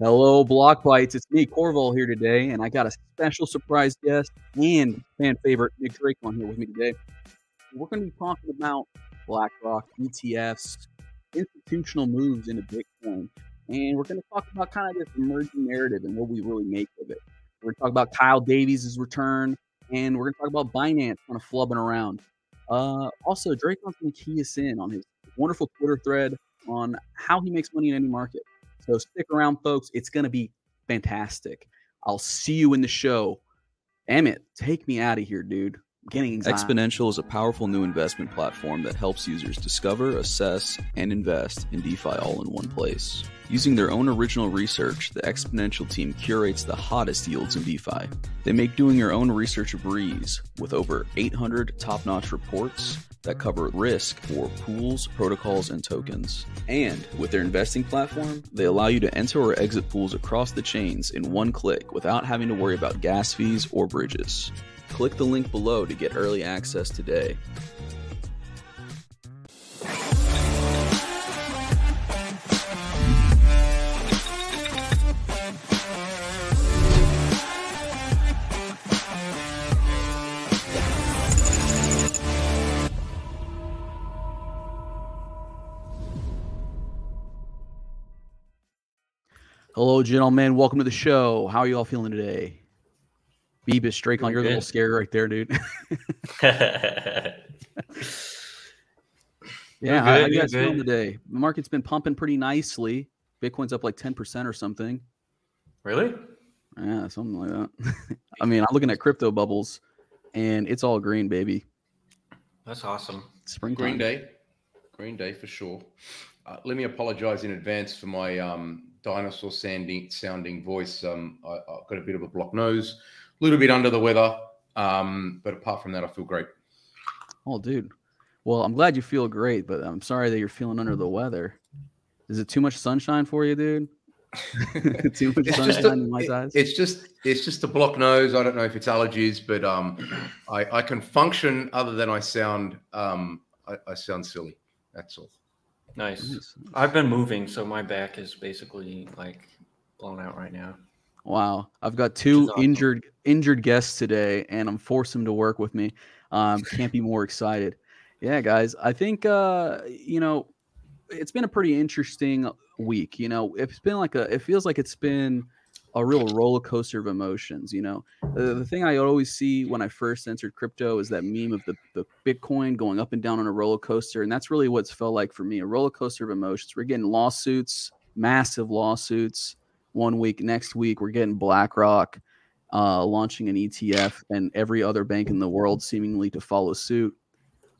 Hello, Blockbytes. It's me, Corval, here today, and I got a special surprise guest and fan favorite, Nick Drakon here with me today. We're going to be talking about BlackRock, ETFs, institutional moves into Bitcoin, and we're going to talk about kind of this emerging narrative and what we really make of it. We're going to talk about Kyle Davies' return, and we're going to talk about Binance kind of flubbing around. Uh, also, Drake wants to key us in on his wonderful Twitter thread on how he makes money in any market. So stick around, folks. It's going to be fantastic. I'll see you in the show. Emmett, take me out of here, dude. Anxiety. Exponential is a powerful new investment platform that helps users discover, assess, and invest in DeFi all in one place. Using their own original research, the Exponential team curates the hottest yields in DeFi. They make doing your own research a breeze with over 800 top notch reports that cover risk for pools, protocols, and tokens. And with their investing platform, they allow you to enter or exit pools across the chains in one click without having to worry about gas fees or bridges. Click the link below to get early access today. Hello, gentlemen. Welcome to the show. How are you all feeling today? Bebis, Drake, on you're a little scary right there, dude. yeah, You're how, how good, you guys feeling today? The market's been pumping pretty nicely. Bitcoin's up like 10% or something. really? Yeah, something like that. I mean, I'm looking at crypto bubbles and it's all green, baby. That's awesome. Springtime. Green Day, Green Day for sure. Uh, let me apologize in advance for my um, dinosaur sounding sounding voice. Um, I, I've got a bit of a block nose, little bit under the weather, um, but apart from that, I feel great. Oh, dude. Well, I'm glad you feel great, but I'm sorry that you're feeling under the weather. Is it too much sunshine for you, dude? too much It's sunshine just, a, in my it- eyes? it's just it's just a blocked nose. I don't know if it's allergies, but um, I, I can function other than I sound um, I, I sound silly. That's all. Nice. Nice. I've been moving, so my back is basically like blown out right now. Wow, I've got two awesome. injured injured guests today, and I'm forcing them to work with me. Um, can't be more excited. Yeah, guys, I think uh, you know it's been a pretty interesting week. You know, it's been like a it feels like it's been a real roller coaster of emotions. You know, the, the thing I always see when I first entered crypto is that meme of the the Bitcoin going up and down on a roller coaster, and that's really what's felt like for me a roller coaster of emotions. We're getting lawsuits, massive lawsuits one week. Next week, we're getting BlackRock uh, launching an ETF, and every other bank in the world seemingly to follow suit.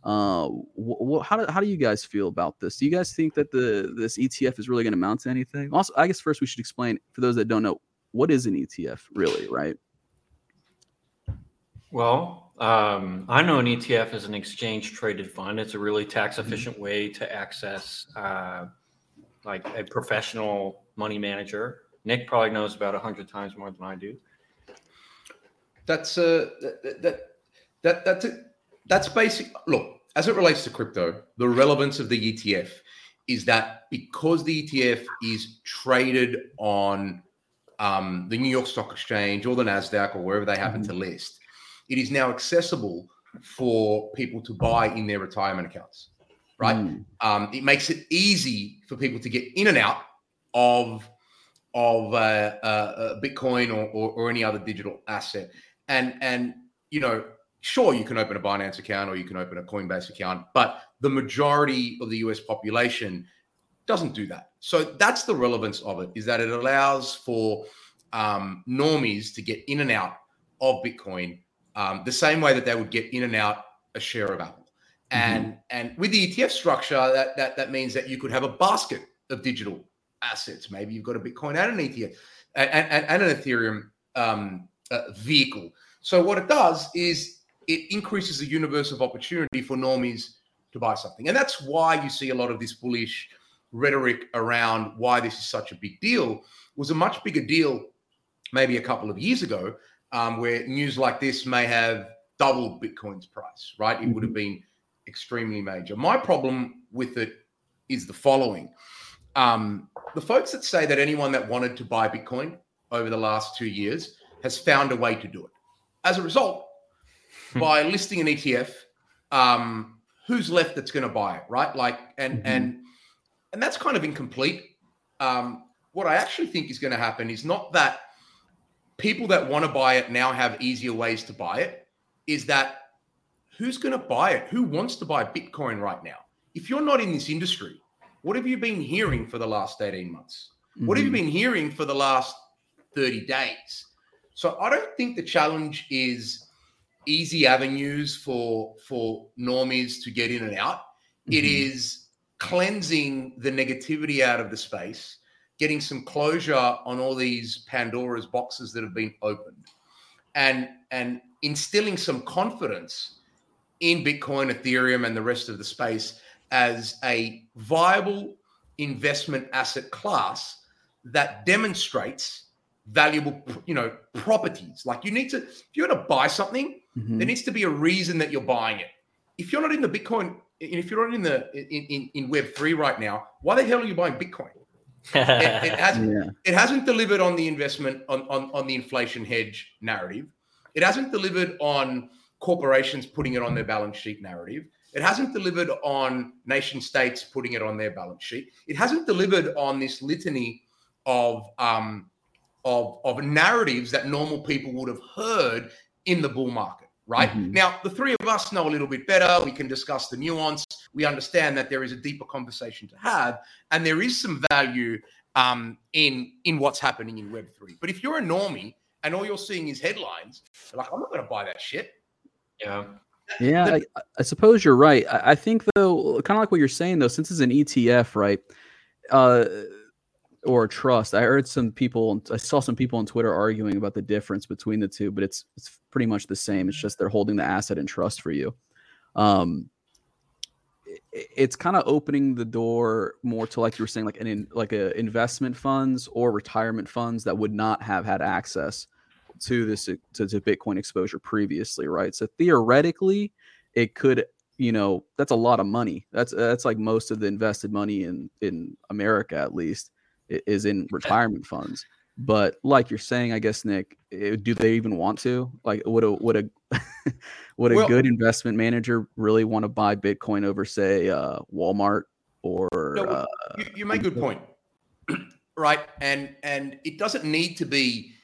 Uh, wh- wh- how do how do you guys feel about this? Do you guys think that the this ETF is really going to amount to anything? Also, I guess first we should explain for those that don't know what is an ETF, really, right? Well, um, I know an ETF is an exchange traded fund. It's a really tax efficient way to access uh, like a professional money manager. Nick probably knows about a hundred times more than I do. That's uh that that that that's that's basic. Look, as it relates to crypto, the relevance of the ETF is that because the ETF is traded on um, the New York Stock Exchange or the Nasdaq or wherever they happen to list, it is now accessible for people to buy in their retirement accounts. Right? Mm, um, it makes it easy for people to get in and out of of uh, uh, uh, Bitcoin or, or, or any other digital asset. And and you know, sure, you can open a Binance account or you can open a Coinbase account, but the majority of the US population doesn't do that. So that's the relevance of it: is that it allows for um, normies to get in and out of Bitcoin um, the same way that they would get in and out a share of Apple. And and with the ETF structure, that that that means that you could have a basket of digital assets. Maybe you've got a Bitcoin and an ETF and, and, and an Ethereum um, uh, vehicle. So what it does is it increases the universe of opportunity for normies to buy something, and that's why you see a lot of this bullish rhetoric around why this is such a big deal. it Was a much bigger deal maybe a couple of years ago, um, where news like this may have doubled Bitcoin's price. Right? It would have been extremely major. My problem with it is the following. um, the folks that say that anyone that wanted to buy Bitcoin over the last two years has found a way to do it. As a result, Hmm. by listing an ETF, um, who's left that's going to buy it, right? Like, and Mhm. and and that's kind of incomplete. Um, what I actually think is going to happen is not that people that want to buy it now have easier ways to buy it. Is that who's going to buy it? Who wants to buy Bitcoin right now? If you're not in this industry, what have you been hearing for the last 18 months? What have you Mhm. been hearing for the last 30 days? So I don't think the challenge is easy avenues for for normies to get in and out. It Mhm. is cleansing the negativity out of the space, getting some closure on all these Pandora's boxes that have been opened, and and instilling some confidence in Bitcoin, Ethereum, and the rest of the space as a viable investment asset class that demonstrates valuable, you know, properties. Like you need to, if you're going to buy something, Mhm. there needs to be a reason that you're buying it. If you're not in the Bitcoin, if you're not in the in, in, in Web three right now, why the hell are you buying Bitcoin? It, it hasn't Yeah. it hasn't delivered on the investment on, on on the inflation hedge narrative. It hasn't delivered on corporations putting it on their balance sheet narrative. It hasn't delivered on nation states putting it on their balance sheet. It hasn't delivered on this litany of um, of of narratives that normal people would have heard in the bull market. Right Mhm. now, the three of us know a little bit better. We can discuss the nuance. We understand that there is a deeper conversation to have, and there is some value um, in in what's happening in Web three. But if you're a normie and all you're seeing is headlines, you're like I'm not going to buy that shit. yeah. Yeah, I, I suppose you're right. I, I think though, kind of like what you're saying though, since it's an ETF, right, uh, or a trust. I heard some people, I saw some people on Twitter arguing about the difference between the two, but it's it's pretty much the same. It's just they're holding the asset in trust for you. Um, it's kind of opening the door more to like you were saying, like an in, like a investment funds or retirement funds that would not have had access to this to, to Bitcoin exposure previously, right? So theoretically, it could, you know, that's a lot of money. That's that's like most of the invested money in in America, at least, is in retirement funds. But like you're saying, I guess Nick, eh, do they even want to? Like, would a would a would a Well- good investment manager really want to buy Bitcoin over, say, uh, Walmart or? No, uh, you, you make a good point, right? And and it doesn't need to be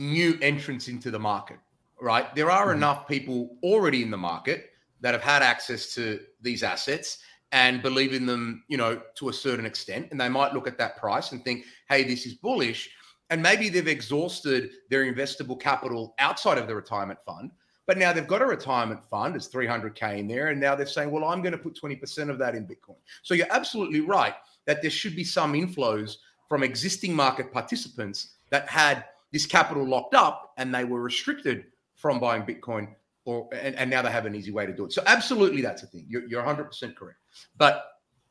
new entrants into the market, right? There are Mhm. enough people already in the market that have had access to these assets and believe in them, you know, to a certain extent, and they might look at that price and think, "Hey, this is bullish." And maybe they've exhausted their investable capital outside of the retirement fund, but now they've got a retirement fund, it's 300K in there. And now they're saying, well, I'm going to put 20% of that in Bitcoin. So you're absolutely right that there should be some inflows from existing market participants that had this capital locked up and they were restricted from buying Bitcoin. Or, and, and now they have an easy way to do it. So absolutely, that's a thing. You're, you're 100% correct. But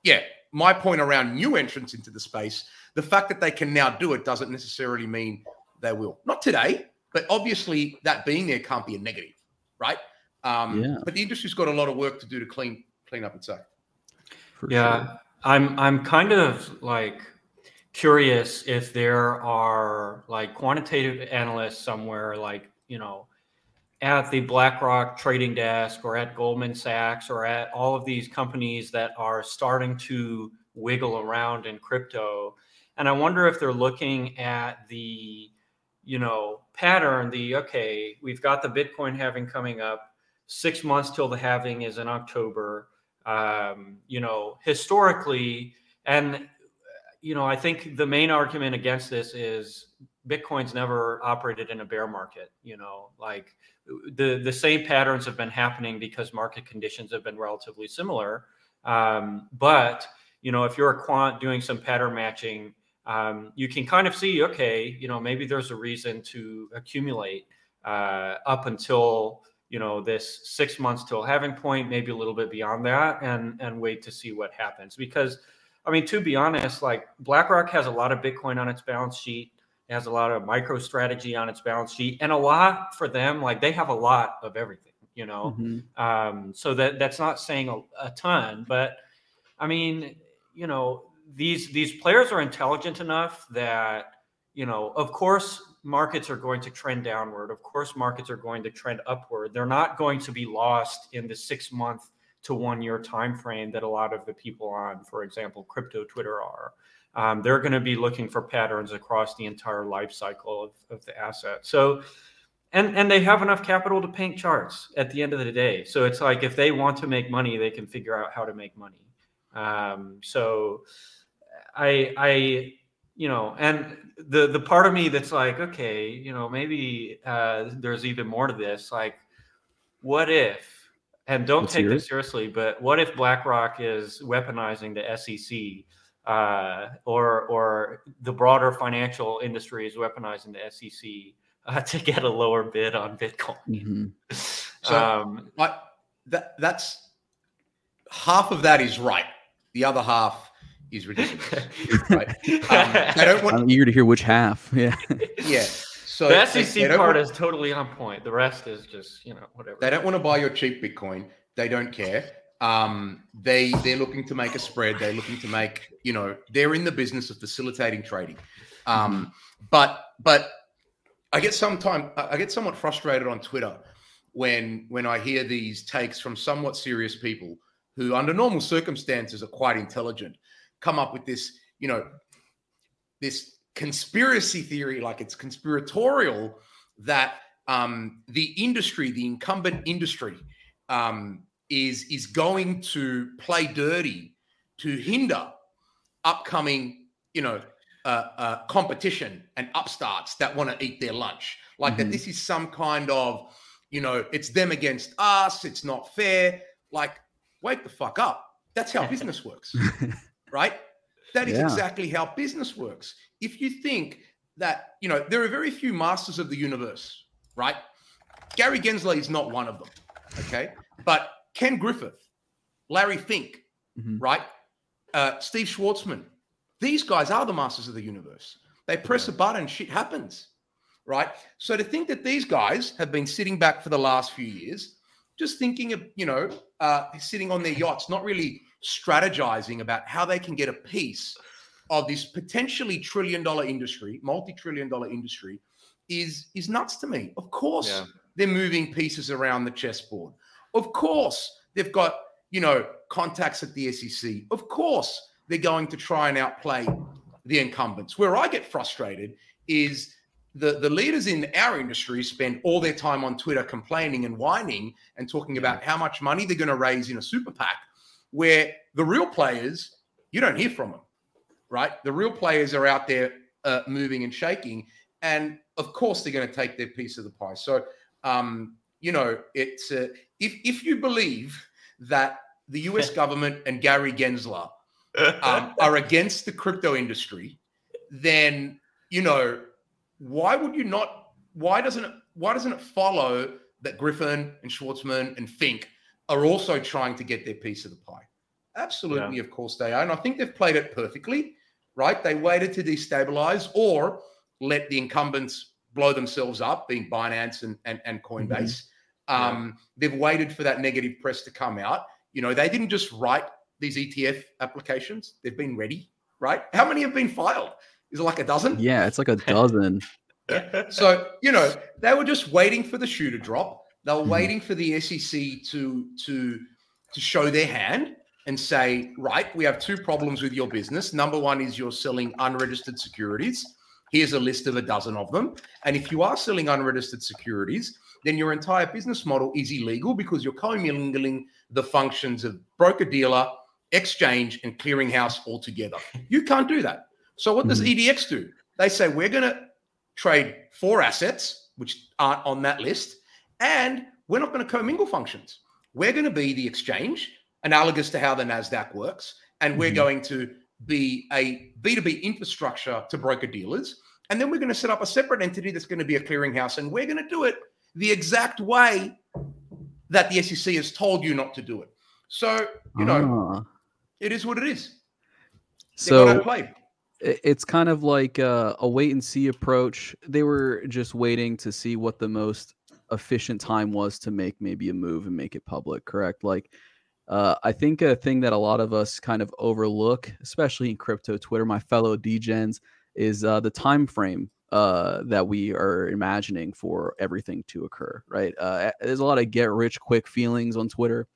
yeah, my point around new entrants into the space, the fact that they can now do it doesn't necessarily mean they will. Not today, but obviously that being there can't be a negative, right? Um, Yeah. But the industry's got a lot of work to do to clean clean up its act. Yeah, sure. I'm I'm kind of like curious if there are like quantitative analysts somewhere like, you know, at the BlackRock trading desk or at Goldman Sachs or at all of these companies that are starting to wiggle around in crypto. And I wonder if they're looking at the, you know, pattern, the okay, we've got the Bitcoin halving coming up, six months till the halving is in October. Um, you know, historically, and you know, I think the main argument against this is Bitcoin's never operated in a bear market. You know, like the the same patterns have been happening because market conditions have been relatively similar. Um, but you know, if you're a quant doing some pattern matching, um, you can kind of see, okay, you know, maybe there's a reason to accumulate uh, up until you know this six months till halving point, maybe a little bit beyond that, and and wait to see what happens. Because, I mean, to be honest, like BlackRock has a lot of Bitcoin on its balance sheet. It has a lot of MicroStrategy on its balance sheet, and a lot for them. Like they have a lot of everything, you know. Mhm. Um, so that that's not saying a, a ton, but I mean, you know, these these players are intelligent enough that you know, of course, markets are going to trend downward. Of course, markets are going to trend upward. They're not going to be lost in the six month to one year time frame that a lot of the people on, for example, crypto Twitter are. Um, they're going to be looking for patterns across the entire life cycle of, of the asset. So, and and they have enough capital to paint charts at the end of the day. So it's like if they want to make money, they can figure out how to make money. Um, so, I I you know, and the the part of me that's like, okay, you know, maybe uh, there's even more to this. Like, what if? And don't Let's take this seriously, but what if BlackRock is weaponizing the SEC, uh, or or the broader financial industry is weaponizing the SEC uh, to get a lower bid on Bitcoin? Mm-hmm. So, um, I, that that's half of that is right. The other half is ridiculous. right? Um, I don't want. I'm eager to hear which half. Yeah. yeah. So the SEC part want, is totally on point. The rest is just you know whatever. They don't want to buy your cheap Bitcoin. They don't care. Um, they they're looking to make a spread. They're looking to make you know they're in the business of facilitating trading. Um, but but I get sometimes I get somewhat frustrated on Twitter when when I hear these takes from somewhat serious people who, under normal circumstances, are quite intelligent come up with this, you know, this conspiracy theory, like it's conspiratorial, that um, the industry, the incumbent industry, um, is is going to play dirty to hinder upcoming, you know, uh, uh, competition and upstarts that want to eat their lunch. Like mm-hmm. that, this is some kind of, you know, it's them against us. It's not fair. Like, wake the fuck up. That's how business works. right? That is yeah. exactly how business works. If you think that, you know, there are very few masters of the universe, right? Gary Gensler is not one of them, okay? But Ken Griffin, Larry Fink, mm-hmm. right? Uh, Steve Schwarzman, these guys are the masters of the universe. They press yeah. a button, shit happens, right? So to think that these guys have been sitting back for the last few years, just thinking of, you know, uh, sitting on their yachts, not really strategizing about how they can get a piece of this potentially trillion dollar industry, multi trillion dollar industry, is is nuts to me. Of course, yeah. they're moving pieces around the chessboard. Of course, they've got you know contacts at the SEC. Of course, they're going to try and outplay the incumbents. Where I get frustrated is the, the leaders in our industry spend all their time on Twitter complaining and whining and talking about how much money they're going to raise in a super PAC where the real players, you don't hear from them, right? The real players are out there uh, moving and shaking. And of course, they're going to take their piece of the pie. So, um, you know, it's uh, if, if you believe that the US government and Gary Gensler um, are against the crypto industry, then, you know, why would you not? Why doesn't it? Why doesn't it follow that Griffin and Schwarzman and Fink are also trying to get their piece of the pie. Absolutely, yeah. of course they are. And I think they've played it perfectly, right? They waited to destabilize or let the incumbents blow themselves up, being Binance and, and, and Coinbase. Mm-hmm. Um, yeah. They've waited for that negative press to come out. You know, they didn't just write these ETF applications, they've been ready, right? How many have been filed? Is it like a dozen? Yeah, it's like a dozen. so, you know, they were just waiting for the shoe to drop. They were mm-hmm. waiting for the SEC to to to show their hand and say, right, we have two problems with your business. Number one is you're selling unregistered securities. Here's a list of a dozen of them. And if you are selling unregistered securities, then your entire business model is illegal because you're commingling the functions of broker dealer, exchange, and clearinghouse all together. You can't do that. So what does mm-hmm. EDX do? They say we're going to trade four assets, which aren't on that list, and we're not going to commingle functions. We're going to be the exchange, analogous to how the NASDAQ works. And we're mm-hmm. going to be a B2B infrastructure to broker dealers. And then we're going to set up a separate entity that's going to be a clearinghouse. And we're going to do it the exact way that the SEC has told you not to do it. So, you know, ah. it is what it is. So it's kind of like a, a wait and see approach. They were just waiting to see what the most efficient time was to make maybe a move and make it public correct like Uh, I think a thing that a lot of us kind of overlook, especially in crypto Twitter, my fellow degens, is uh, the time frame uh, that we are imagining for everything to occur. Right? Uh, there's a lot of get rich quick feelings on Twitter,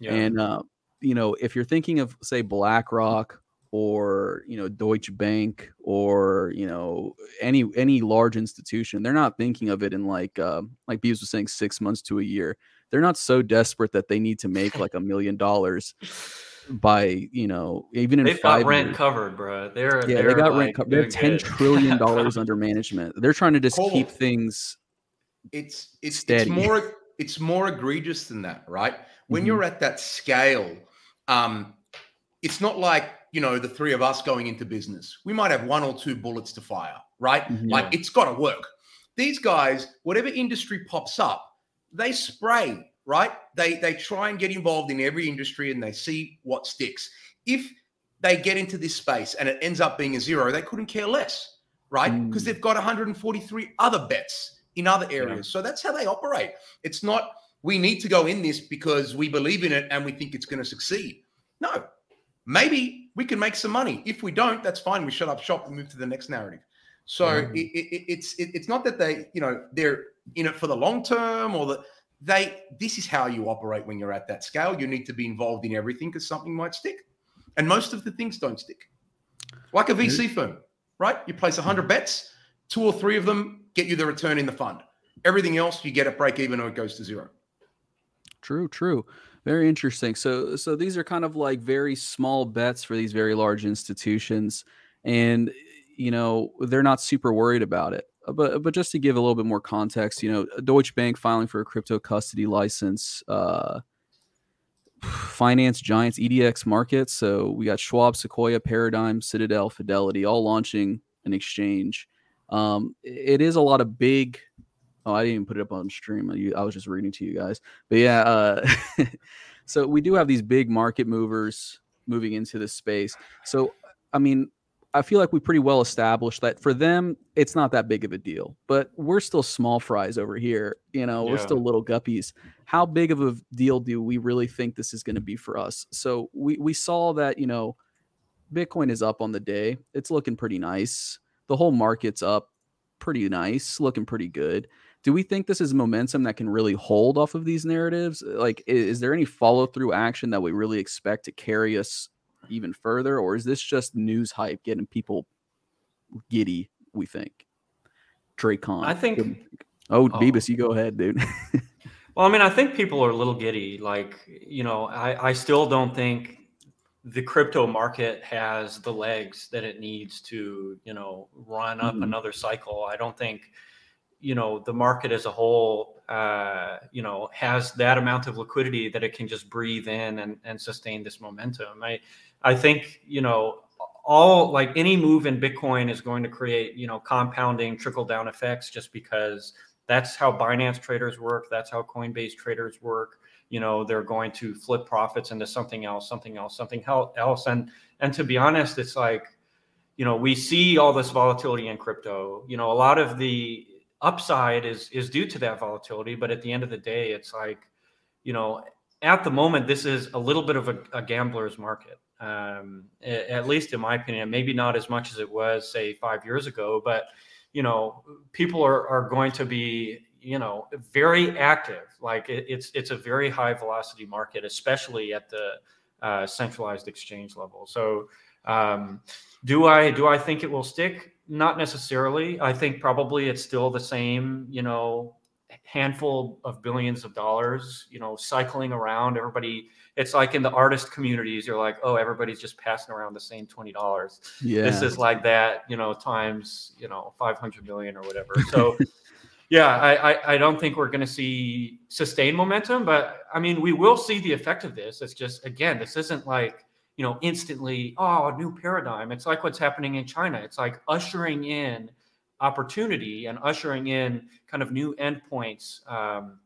yeah. and uh, you know, if you're thinking of say BlackRock or you know Deutsche Bank or you know any any large institution, they're not thinking of it in like uh, like Bebis was saying six months to a year. They're not so desperate that they need to make like a million dollars by you know even in they've five got rent years. covered, bro. They're yeah, they're they got like rent covered. They're ten trillion dollars under management. They're trying to just keep things. It's it's steady. it's more it's more egregious than that, right? When mm-hmm. you're at that scale, um, it's not like you know the three of us going into business. We might have one or two bullets to fire, right? Mm-hmm. Like it's got to work. These guys, whatever industry pops up, they spray right? They they try and get involved in every industry and they see what sticks. If they get into this space and it ends up being a zero, they couldn't care less, right? Because mm. they've got 143 other bets in other areas. Yeah. So that's how they operate. It's not we need to go in this because we believe in it and we think it's going to succeed. No, maybe we can make some money. If we don't, that's fine. We shut up shop and move to the next narrative. So mm. it, it, it's it, it's not that they you know they're in it for the long term or that they this is how you operate when you're at that scale. You need to be involved in everything because something might stick. And most of the things don't stick. Like a VC firm, right? You place 100 mm-hmm. bets, two or three of them get you the return in the fund. Everything else, you get a break even or it goes to zero. True, true. Very interesting. So so these are kind of like very small bets for these very large institutions and you know, they're not super worried about it. Uh, but but just to give a little bit more context, you know, Deutsche Bank filing for a crypto custody license, uh, finance giants, EDX markets. So we got Schwab, Sequoia, Paradigm, Citadel, Fidelity, all launching an exchange. Um, it is a lot of big. Oh, I didn't even put it up on stream. I was just reading to you guys. But yeah, uh, so we do have these big market movers moving into this space. So I mean, I feel like we pretty well established that for them, it's not that big of a deal. But we're still small fries over here. You know, yeah. we're still little guppies. How big of a deal do we really think this is going to be for us? So we we saw that you know, Bitcoin is up on the day. It's looking pretty nice. The whole market's up, pretty nice, looking pretty good. Do we think this is momentum that can really hold off of these narratives? Like, is, is there any follow through action that we really expect to carry us even further, or is this just news hype getting people giddy? We think. Drakon. I think. Oh, oh, Bebis, you go ahead, dude. well, I mean, I think people are a little giddy. Like, you know, I, I still don't think the crypto market has the legs that it needs to, you know, run up mm-hmm. another cycle. I don't think, you know, the market as a whole, uh, you know, has that amount of liquidity that it can just breathe in and, and sustain this momentum. I, I think, you know, all like any move in Bitcoin is going to create, you know, compounding trickle down effects just because that's how Binance traders work. That's how Coinbase traders work. You know, they're going to flip profits into something else, something else, something else. And and to be honest, it's like, you know, we see all this volatility in crypto. You know, a lot of the upside is is due to that volatility, but at the end of the day, it's like, you know, at the moment, this is a little bit of a, a gambler's market um, at least in my opinion. Maybe not as much as it was, say, five years ago, but you know, people are are going to be you know very active. Like it, it's it's a very high velocity market, especially at the uh, centralized exchange level. So, um, do I do I think it will stick? Not necessarily. I think probably it's still the same. You know, handful of billions of dollars. You know, cycling around. Everybody it's like in the artist communities, you're like, oh, everybody's just passing around the same twenty dollars. Yeah. This is like that, you know, times you know five hundred million or whatever. So. yeah, I, I, I don't think we're going to see sustained momentum, but I mean, we will see the effect of this. It's just again, this isn't like you know instantly oh a new paradigm. It's like what's happening in China. It's like ushering in opportunity and ushering in kind of new endpoints um,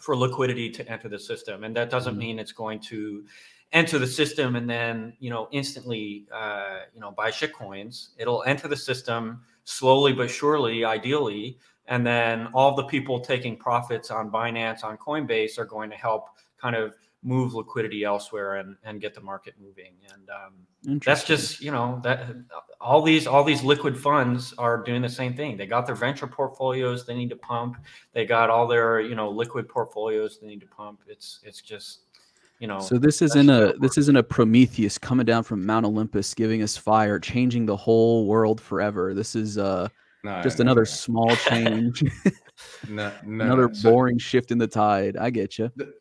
for liquidity to enter the system, and that doesn't mm-hmm. mean it's going to enter the system and then you know instantly uh, you know buy shit coins. It'll enter the system slowly but surely, ideally, and then all the people taking profits on Binance on Coinbase are going to help kind of move liquidity elsewhere and and get the market moving. And um, that's just you know that all these all these liquid funds are doing the same thing. They got their venture portfolios they need to pump. They got all their you know liquid portfolios they need to pump. It's it's just you know. So this isn't a this isn't a Prometheus coming down from Mount Olympus, giving us fire, changing the whole world forever. This is uh no, just no, another no. small change. no, another boring shift in the tide. I get you. The, the,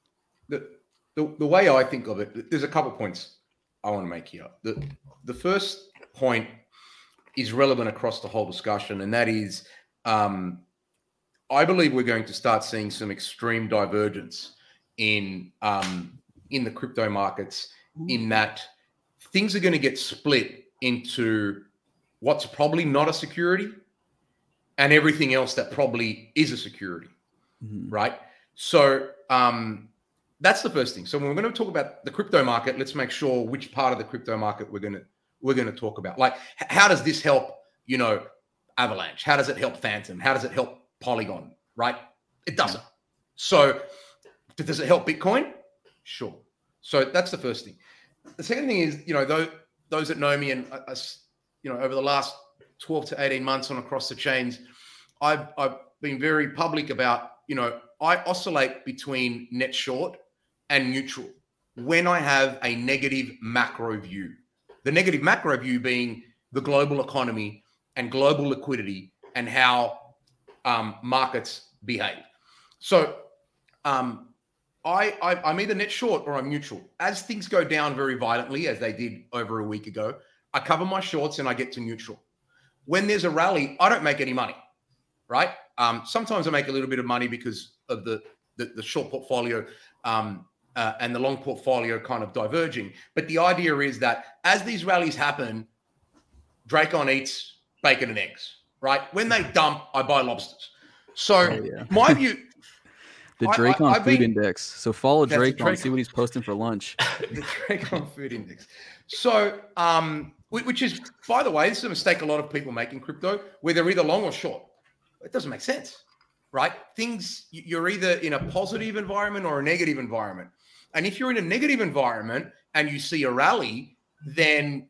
the, the way I think of it, there's a couple points I want to make here. The the first point is relevant across the whole discussion, and that is, um, I believe we're going to start seeing some extreme divergence in um, in the crypto markets in that things are going to get split into what's probably not a security and everything else that probably is a security, mm-hmm. right? So um, that's the first thing. So when we're going to talk about the crypto market, let's make sure which part of the crypto market we're going to we're going to talk about. Like, how does this help? You know, Avalanche. How does it help Fantom? How does it help Polygon? Right? It doesn't. So does it help Bitcoin? Sure. So that's the first thing. The second thing is, you know, those, those that know me and uh, us, you know, over the last 12 to 18 months on across the chains, I've, I've been very public about, you know, I oscillate between net short and neutral when I have a negative macro view. The negative macro view being the global economy and global liquidity and how um, markets behave. So um, I, I am either net short or I'm neutral. As things go down very violently, as they did over a week ago, I cover my shorts and I get to neutral. When there's a rally, I don't make any money, right? Um, sometimes I make a little bit of money because of the the, the short portfolio um, uh, and the long portfolio kind of diverging. But the idea is that as these rallies happen, Drakon eats bacon and eggs, right? When they dump, I buy lobsters. So oh, yeah. my view the Drakon Food been, Index. So follow Drake, Drakon, see what he's posting for lunch. the Drakon Food Index. So, um, which is, by the way, this is a mistake a lot of people make in crypto, where they're either long or short. It doesn't make sense, right? Things you're either in a positive environment or a negative environment, and if you're in a negative environment and you see a rally, then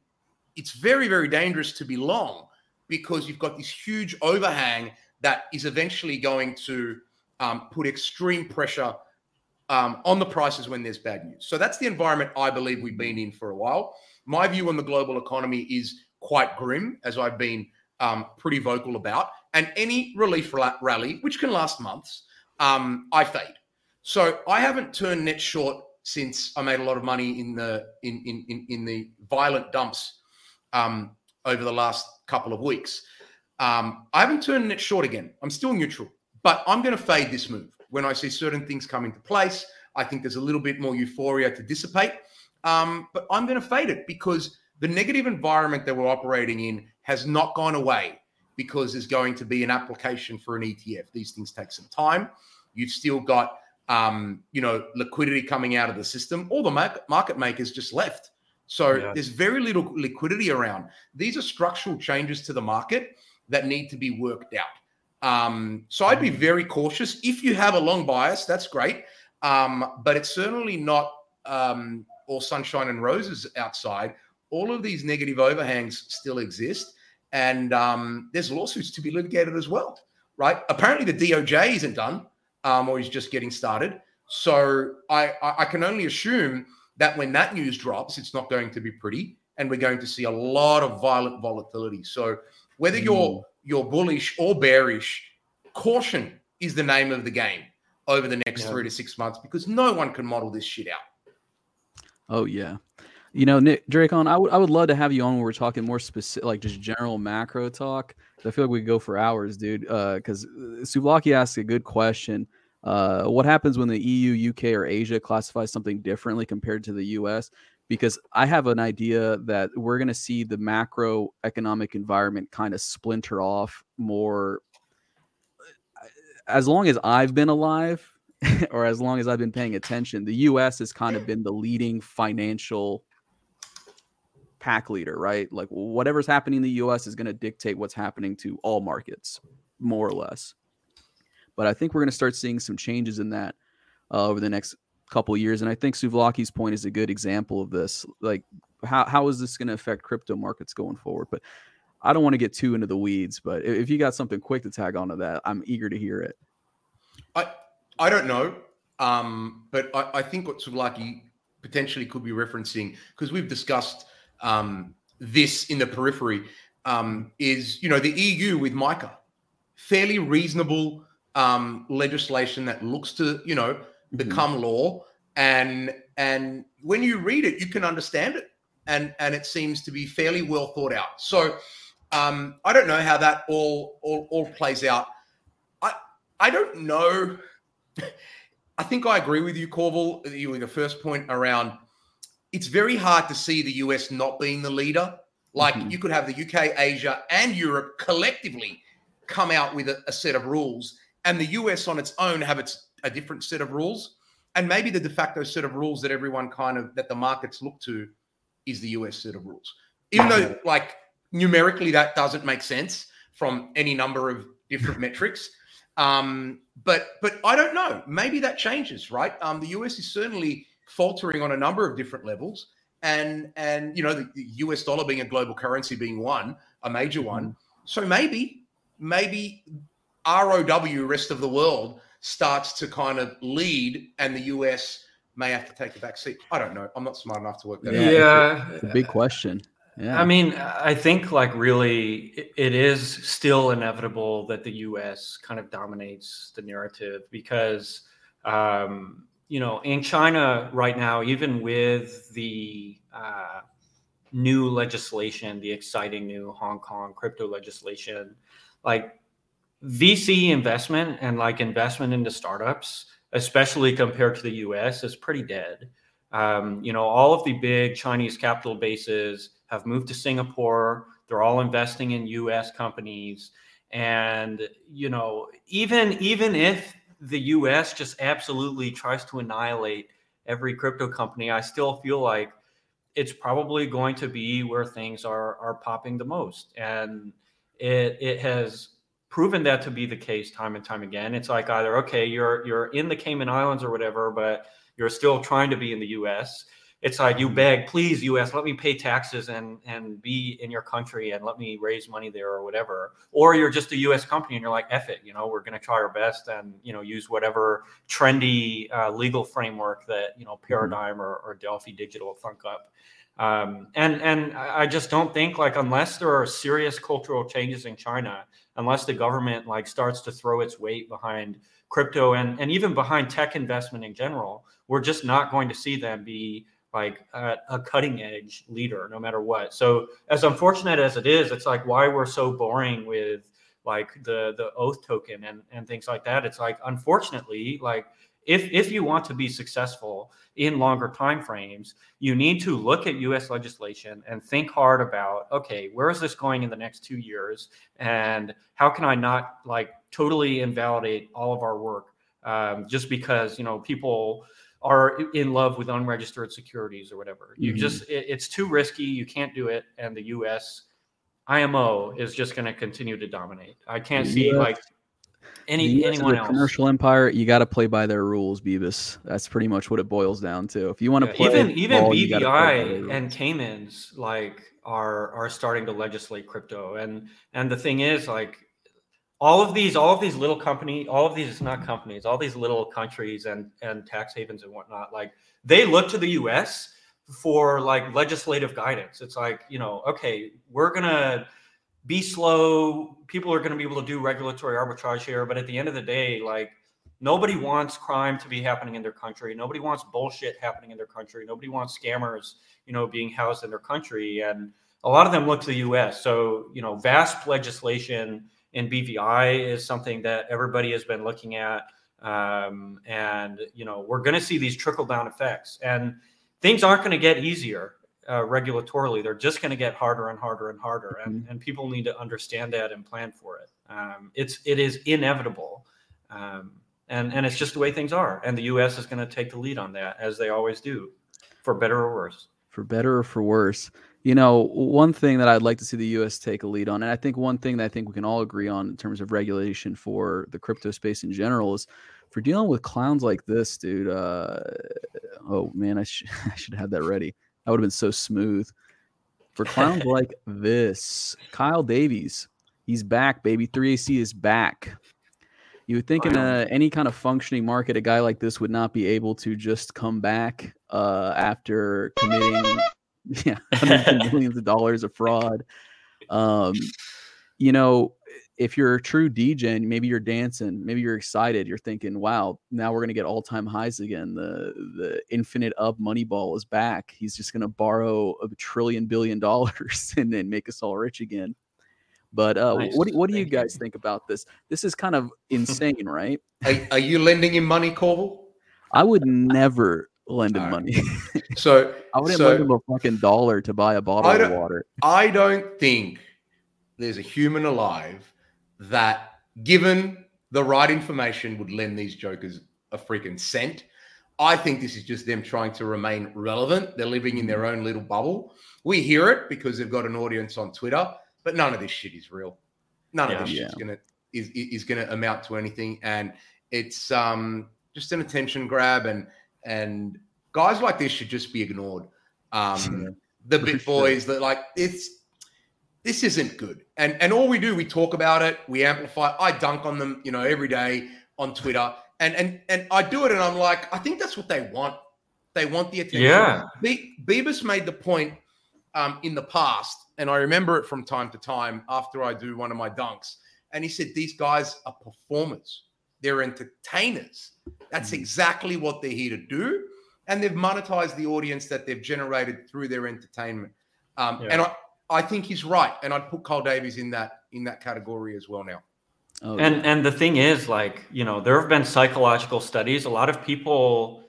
it's very, very dangerous to be long because you've got this huge overhang that is eventually going to um, put extreme pressure um, on the prices when there's bad news. So that's the environment I believe we've been in for a while. My view on the global economy is quite grim, as I've been um, pretty vocal about. And any relief rally, which can last months, um, I fade. So I haven't turned net short since I made a lot of money in the in in in, the violent dumps um, over the last couple of weeks. Um, I haven't turned it short again. I'm still neutral. But I'm going to fade this move when I see certain things come into place. I think there's a little bit more euphoria to dissipate. Um, but I'm going to fade it because the negative environment that we're operating in has not gone away because there's going to be an application for an ETF. These things take some time. You've still got, um, you know, liquidity coming out of the system. All the market makers just left. So yeah. there's very little liquidity around. These are structural changes to the market that need to be worked out. Um, so I'd be mm. very cautious. If you have a long bias, that's great. Um, but it's certainly not um, all sunshine and roses outside. All of these negative overhangs still exist. And um, there's lawsuits to be litigated as well, right? Apparently, the DOJ isn't done um, or he's just getting started. So I, I can only assume that when that news drops, it's not going to be pretty. And we're going to see a lot of violent volatility. So whether you're mm you're bullish or bearish, caution is the name of the game over the next yeah. three to six months because no one can model this shit out. Oh yeah. You know, Nick Drakon, I would I would love to have you on when we're talking more specific, like just general macro talk. I feel like we could go for hours, dude. Because uh, Suvlaki asked a good question. Uh, what happens when the EU, UK, or Asia classifies something differently compared to the US? because I have an idea that we're going to see the macroeconomic environment kind of splinter off more. As long as I've been alive, or as long as I've been paying attention, the US has kind of been the leading financial pack leader, right? Like whatever's happening in the US is going to dictate what's happening to all markets, more or less. But I think we're going to start seeing some changes in that uh, over the next couple years. And I think Souvlaki's point is a good example of this. Like, how, how is this going to affect crypto markets going forward? But I don't want to get too into the weeds, but if you got something quick to tag onto that, I'm eager to hear it. I I don't know, um, but I, I think what Souvlaki potentially could be referencing because we've discussed um, this in the periphery um, is you know the EU with MiCA, fairly reasonable um, legislation that looks to you know become mm-hmm. law, and and when you read it, you can understand it, and and it seems to be fairly well thought out. So um, I don't know how that all all all plays out. I I don't know. I think I agree with you, Corval. You were the first point around. It's very hard to see the US not being the leader. Like mm-hmm. you could have the UK, Asia, and Europe collectively come out with a, a, set of rules, and the US on its own have its a different set of rules, and maybe the de facto set of rules that everyone kind of that the markets look to is the US set of rules. Even though, like numerically, that doesn't make sense from any number of different metrics. Um, but but I don't know. Maybe that changes, right? Um, the US is certainly faltering on a number of different levels, and and you know the, the US dollar being a global currency being one, a major one. Mm-hmm. So maybe maybe ROW, rest of the world, starts to kind of lead, and the US may have to take a back seat. I don't know. I'm not smart enough to work that yeah, out. Yeah, it's a big question. Yeah. I mean, I think like really it is still inevitable that the US kind of dominates the narrative because, um, you know, in China right now, even with the uh, new legislation, the exciting new Hong Kong crypto legislation, like VC investment and like investment into startups, especially compared to the US, is pretty dead. Um, you know, all of the big Chinese capital bases have moved to Singapore. They're all investing in U.S. companies, and you know, even even if the U.S. just absolutely tries to annihilate every crypto company, I still feel like it's probably going to be where things are are popping the most, and it it has proven that to be the case time and time again. It's like either okay, you're you're in the Cayman Islands or whatever, but you're still trying to be in the U.S it's like you beg, please, U.S., let me pay taxes and and be in your country and let me raise money there or whatever. Or you're just a U.S. company and you're like, F it, you know, we're going to try our best and you know use whatever trendy uh, legal framework that you know mm-hmm. Paradigm or, or Delphi Digital thunk up. Um, and and I just don't think like unless there are serious cultural changes in China, unless the government like starts to throw its weight behind crypto and and even behind tech investment in general, we're just not going to see them be like a, a, cutting edge leader no matter what. So as unfortunate as it is it's like why we're so boring with like the the oath token and and things like that. It's like unfortunately like if if you want to be successful in longer time frames you need to look at us legislation and think hard about okay where is this going in the next two years? And how can i not like totally invalidate all of our work um, just because you know people are in love with unregistered securities or whatever. You mm-hmm. just it, it's too risky. You can't do it, and the U.S. IMO is just going to continue to dominate. I can't see like any anyone else. Commercial empire, you got to play by their rules, Bebis. That's pretty much what it boils down to. If you want to yeah, play, even even ball, BVI and Caymans like are are starting to legislate crypto, and and the thing is like all of these all of these little company all of these not companies all these little countries and and tax havens and whatnot like they look to the us for like legislative guidance. It's like you know okay we're gonna be slow. People are gonna be able to do regulatory arbitrage here but at the end of the day like nobody wants crime to be happening in their country. Nobody wants bullshit happening in their country. Nobody wants scammers you know being housed in their country. And a lot of them look to the us so you know VASP legislation and BVI is something that everybody has been looking at. Um, and you know, we're going to see these trickle down effects, and things aren't going to get easier uh, regulatorily. They're just going to get harder and harder and harder, and, mm-hmm. and people need to understand that and plan for it. Um, it's it is inevitable, um, and and it's just the way things are. And the U.S. is going to take the lead on that, as they always do, for better or worse. For better or for worse you know, one thing that I'd like to see the U.S. take a lead on, and I think one thing that I think we can all agree on in terms of regulation for the crypto space in general is for dealing with clowns like this, dude. Uh, oh man, I, sh- I should have that ready. That would have been so smooth. For clowns like this, Kyle Davies, he's back, baby. 3AC is back. You would think in a, any kind of functioning market, a guy like this would not be able to just come back uh, after committing yeah, hundreds of millions of dollars of fraud. Um, you know, if you're a true DJ, maybe you're dancing, maybe you're excited, you're thinking, "Wow, now we're gonna get all time highs again." The the infinite up money ball is back. He's just gonna borrow a trillion billion dollars and then make us all rich again. But uh, nice. what do, what do you guys think about this? This is kind of insane, right? Are, are you lending him money, Corval? I would never lend him money. so I wouldn't so, lend him a fucking dollar to buy a bottle of water. I don't think there's a human alive that, given the right information, would lend these jokers a freaking cent. I think this is just them trying to remain relevant. They're living in their own little bubble. We hear it because they've got an audience on Twitter, but none of this shit is real. None yeah, of this yeah. shit's gonna is is gonna amount to anything, and it's um just an attention grab, and and guys like this should just be ignored. Um, the bit boys that like it's this isn't good. And and all we do, we talk about it, we amplify. I dunk on them, you know, every day on Twitter. And and and I do it and I'm like, I think that's what they want. They want the attention. Yeah. Be- Bebis made the point um, in the past, and I remember it from time to time after I do one of my dunks. And he said, These guys are performers, they're entertainers. That's mm. exactly what they're here to do. And they've monetized the audience that they've generated through their entertainment. Um, yeah. And I, I think he's right, and I'd put Kyle Davies in that in that category as well now. Oh, and yeah. and the thing is, like you know, there have been psychological studies. A lot of people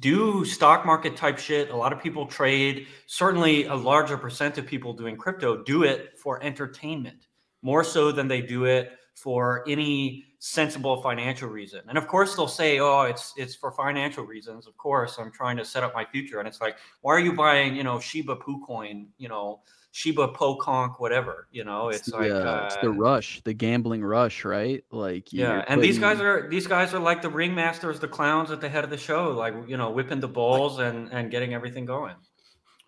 do stock market type shit. A lot of people trade. Certainly, a larger percent of people doing crypto do it for entertainment more so than they do it for any sensible financial reason. And of course they'll say, "Oh, it's it's for financial reasons." Of course, I'm trying to set up my future. And it's like, "Why are you buying, you know, Shiba Pucoin, you know, Shiba Poconk, whatever. You know, it's, it's like the, uh, it's the rush, the gambling rush, right? Like yeah, and these guys are these guys are like the ringmasters, the clowns at the head of the show, like you know, whipping the balls and and getting everything going.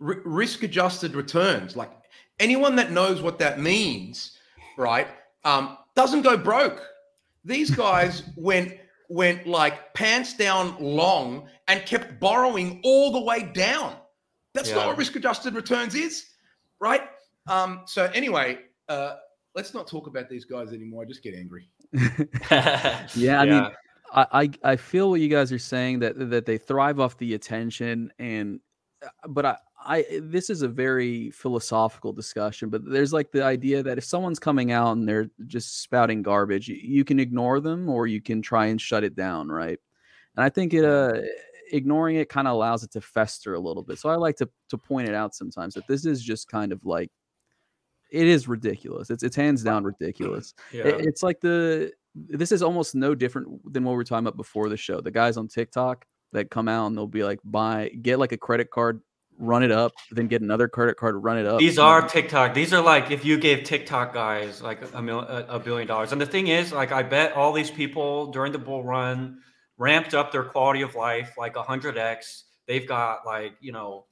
R- risk adjusted returns, like anyone that knows what that means, right? Um, doesn't go broke. These guys went went like pants down long and kept borrowing all the way down. That's yeah. not what risk adjusted returns is right? Um, so anyway, uh, let's not talk about these guys anymore. I just get angry. yeah, I mean, I, I I feel what you guys are saying that that they thrive off the attention and uh, but I I this is a very philosophical discussion, but there's like the idea that if someone's coming out and they're just spouting garbage, you, you can ignore them or you can try and shut it down, right? And I think it uh ignoring it kind of allows it to fester a little bit. So I like to to point it out sometimes that this is just kind of like it is ridiculous. It's it's hands down ridiculous. Yeah. It, it's like the this is almost no different than what we were talking about before the show. The guys on TikTok that come out and they'll be like buy get like a credit card run it up, then get another credit card, run it up. These are TikTok. These are like if you gave TikTok guys like a, mil, a, billion dollars. And the thing is, like I bet all these people during the bull run ramped up their quality of life like 100x. They've got like, you know,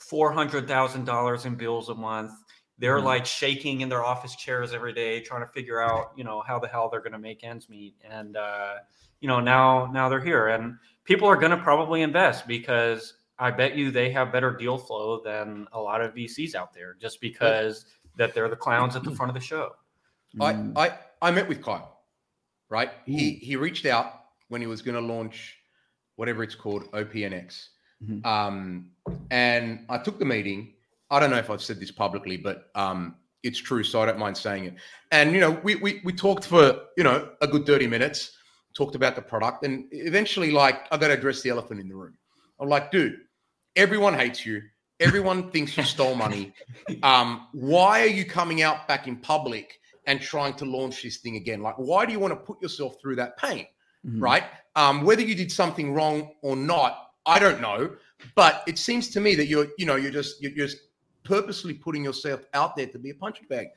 $400,000 in bills a month. They're mm-hmm. like shaking in their office chairs every day, trying to figure out, you know, how the hell they're going to make ends meet. And, uh, you know, now, now they're here and people are going to probably invest because I bet you they have better deal flow than a lot of VCs out there just because that they're the clowns at the front of the show. I, mm. I, I met with Kyle, right? He, he reached out when he was going to launch whatever it's called, OPNX. Mm-hmm. Um, and I took the meeting. I don't know if I've said this publicly, but um, it's true, so I don't mind saying it. And you know, we we we talked for you know a good thirty minutes, talked about the product, and eventually, like, I got to address the elephant in the room. I'm like, dude, everyone hates you. Everyone thinks you stole money. Um, why are you coming out back in public and trying to launch this thing again? Like, why do you want to put yourself through that pain? mm-hmm. right? Um, whether you did something wrong or not, I don't know. But it seems to me that you're, you know, you're just you're just purposely putting yourself out there to be a punching bag.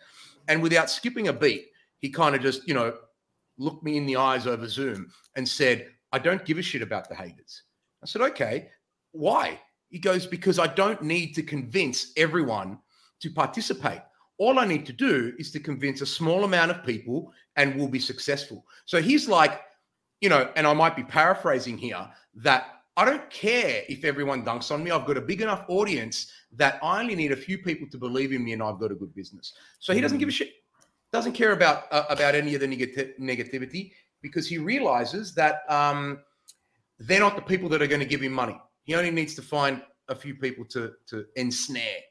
And without skipping a beat, he kind of just, you know, looked me in the eyes over Zoom and said, I don't give a shit about the haters. I said, okay, why? He goes, because I don't need to convince everyone to participate. All I need to do is to convince a small amount of people and we'll be successful. So he's like, you know, and I might be paraphrasing here, that I don't care if everyone dunks on me. I've got a big enough audience that I only need a few people to believe in me and I've got a good business. So he doesn't give a shit, doesn't care about uh, about any of the neg- negativity because he realizes that um, they're not the people that are going to give him money. He only needs to find a few people to to ensnare.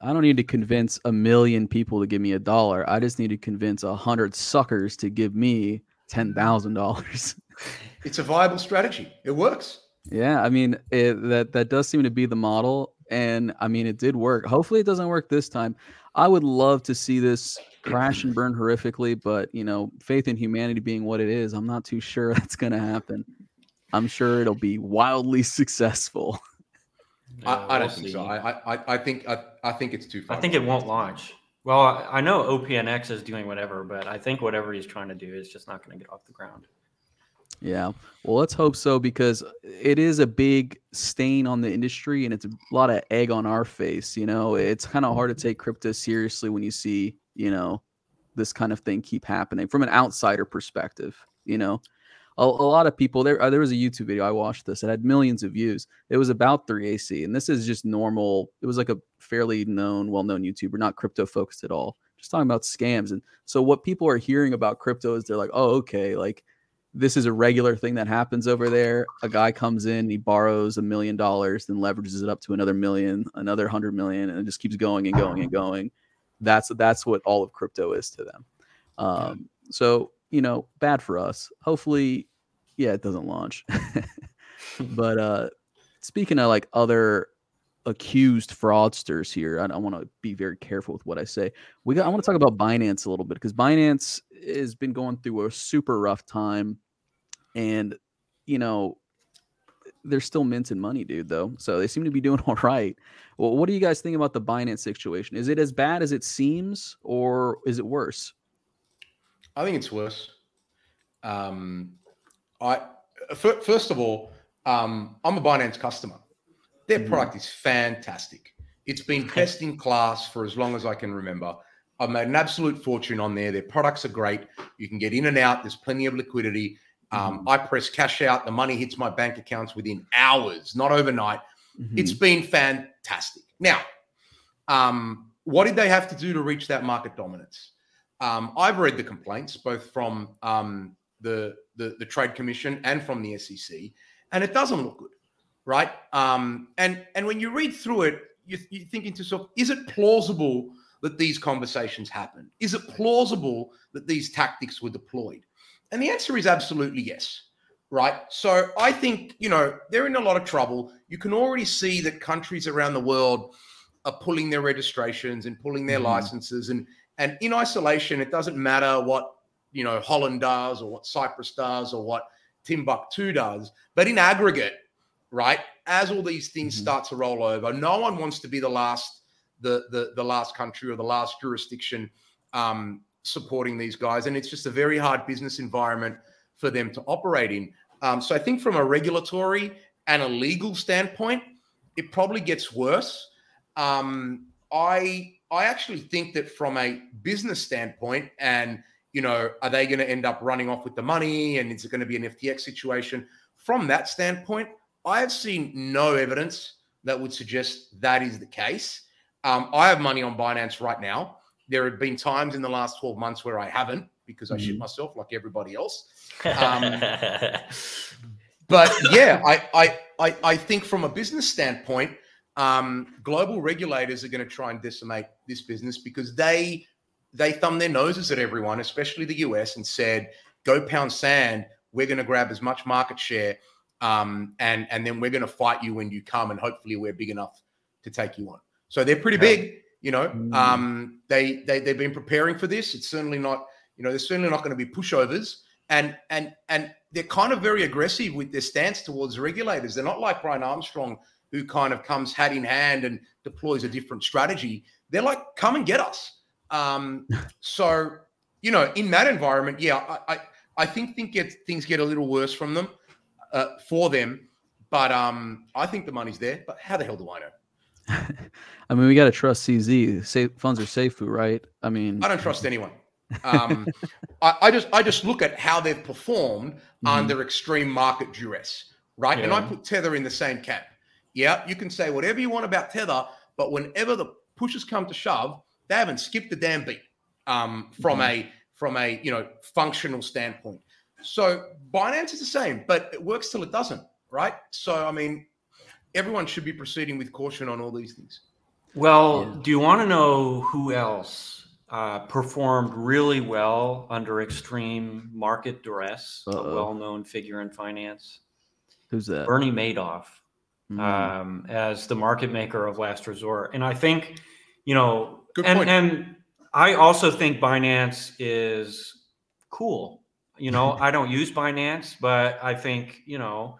I don't need to convince a million people to give me a dollar. I just need to convince a hundred suckers to give me ten thousand dollars. It's a viable strategy. It works. Yeah, I mean it, that that does seem to be the model, and I mean it did work. Hopefully, it doesn't work this time. I would love to see this crash and burn horrifically, but you know, faith in humanity being what it is, I'm not too sure that's going to happen. I'm sure it'll be wildly successful. I, I, don't think so. I, I, I think I, I think it's too far. I think it won't launch. Well, I know OPNX is doing whatever, but I think whatever he's trying to do is just not going to get off the ground. Yeah. Well, let's hope so because it is a big stain on the industry and it's a lot of egg on our face. You know, it's kind of hard to take crypto seriously when you see, you know, this kind of thing keep happening from an outsider perspective. You know, a, a lot of people there. Uh, there was a YouTube video I watched this. It had millions of views. It was about 3AC, and this is just normal. It was like a fairly known, well-known YouTuber, not crypto focused at all. Just talking about scams. And so what people are hearing about crypto is they're like, oh, okay, like this is a regular thing that happens over there. A guy comes in, he borrows a million dollars, then leverages it up to another million, another hundred million, and it just keeps going and going and going. That's that's what all of crypto is to them. Um, so you know, bad for us. Hopefully, yeah, it doesn't launch. but uh, speaking of like other accused fraudsters here, I, I want to be very careful with what I say. We got. I want to talk about Binance a little bit because Binance has been going through a super rough time, and you know they're still minting money, dude. Though, so they seem to be doing all right. Well, what do you guys think about the Binance situation? Is it as bad as it seems, or is it worse? I think it's worse. Um, I first of all, um, I'm a Binance customer. Their mm. product is fantastic. It's been best in class for as long as I can remember. I've made an absolute fortune on there. Their products are great. You can get in and out. There's plenty of liquidity. Um, mm-hmm. I press cash out. The money hits my bank accounts within hours, not overnight. Mm-hmm. It's been fantastic. Now, um, what did they have to do to reach that market dominance? Um, I've read the complaints both from um, the, the, the Trade Commission and from the SEC, and it doesn't look good, right? Um, and and when you read through it, you, you're thinking to yourself, is it plausible that these conversations happen? Is it plausible that these tactics were deployed? And the answer is absolutely yes. Right. So I think, you know, they're in a lot of trouble. You can already see that countries around the world are pulling their registrations and pulling their mm-hmm. licenses. And and in isolation, it doesn't matter what, you know, Holland does or what Cyprus does or what Timbuktu does. But in aggregate, right, as all these things mm-hmm. start to roll over, no one wants to be the last the the, the last country or the last jurisdiction um, supporting these guys, and it's just a very hard business environment for them to operate in. Um, so I think from a regulatory and a legal standpoint, it probably gets worse. Um, I I actually think that from a business standpoint, and you know, are they going to end up running off with the money, and is it going to be an FTX situation? From that standpoint, I have seen no evidence that would suggest that is the case. Um, I have money on Binance right now. There have been times in the last 12 months where I haven't because I mm. shit myself like everybody else. Um, but yeah, I, I, I, I, think from a business standpoint, um, global regulators are going to try and decimate this business because they they thumb their noses at everyone, especially the US, and said, "Go pound sand. We're going to grab as much market share, um, and and then we're going to fight you when you come, and hopefully we're big enough to take you on." So they're pretty big. You know, mm. um, they they they've been preparing for this. It's certainly not. You know, they're certainly not going to be pushovers. And and and they're kind of very aggressive with their stance towards regulators. They're not like Brian Armstrong, who kind of comes hat in hand and deploys a different strategy. They're like, come and get us. Um, so, you know, in that environment, yeah, I, I, I think, think get, things get a little worse from them. uh, for them. But um, I think the money's there. But how the hell do I know? I mean, we got to trust CZ. Safe, funds are safe, right? I mean, I don't trust anyone. Um, I, I, just I just look at how they've performed mm-hmm. under extreme market duress, right? Yeah. And I put Tether in the same cap. Yeah, you can say whatever you want about Tether, but whenever the pushes come to shove, they haven't skipped a damn beat um, from mm-hmm. a from a you know functional standpoint. So Binance is the same, but it works till it doesn't, right? So I mean, everyone should be proceeding with caution on all these things. Well, yeah. do you want to know who else uh, performed really well under extreme market duress? Uh-oh. A well-known figure in finance. Who's that? Bernie Madoff, mm. um, as the market maker of last resort, and I think you know, and and I also think Binance is cool. You know, I don't use Binance, but I think you know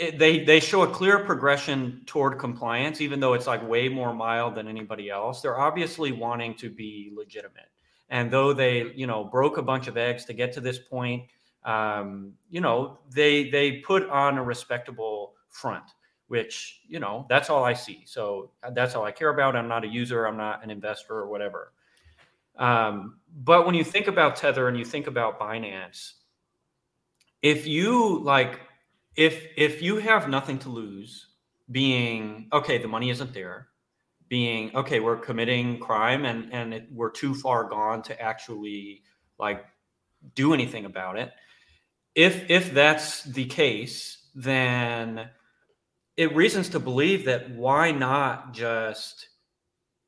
it, they they show a clear progression toward compliance, even though it's like way more mild than anybody else. They're obviously wanting to be legitimate, and though they you know broke a bunch of eggs to get to this point, um, you know they they put on a respectable front, which you know that's all I see. So that's all I care about. I'm not a user. I'm not an investor or whatever. Um, but when you think about Tether and you think about Binance, if you like if if you have nothing to lose being okay the money isn't there being okay we're committing crime and and it, we're too far gone to actually like do anything about it if if that's the case then it reasons to believe that why not just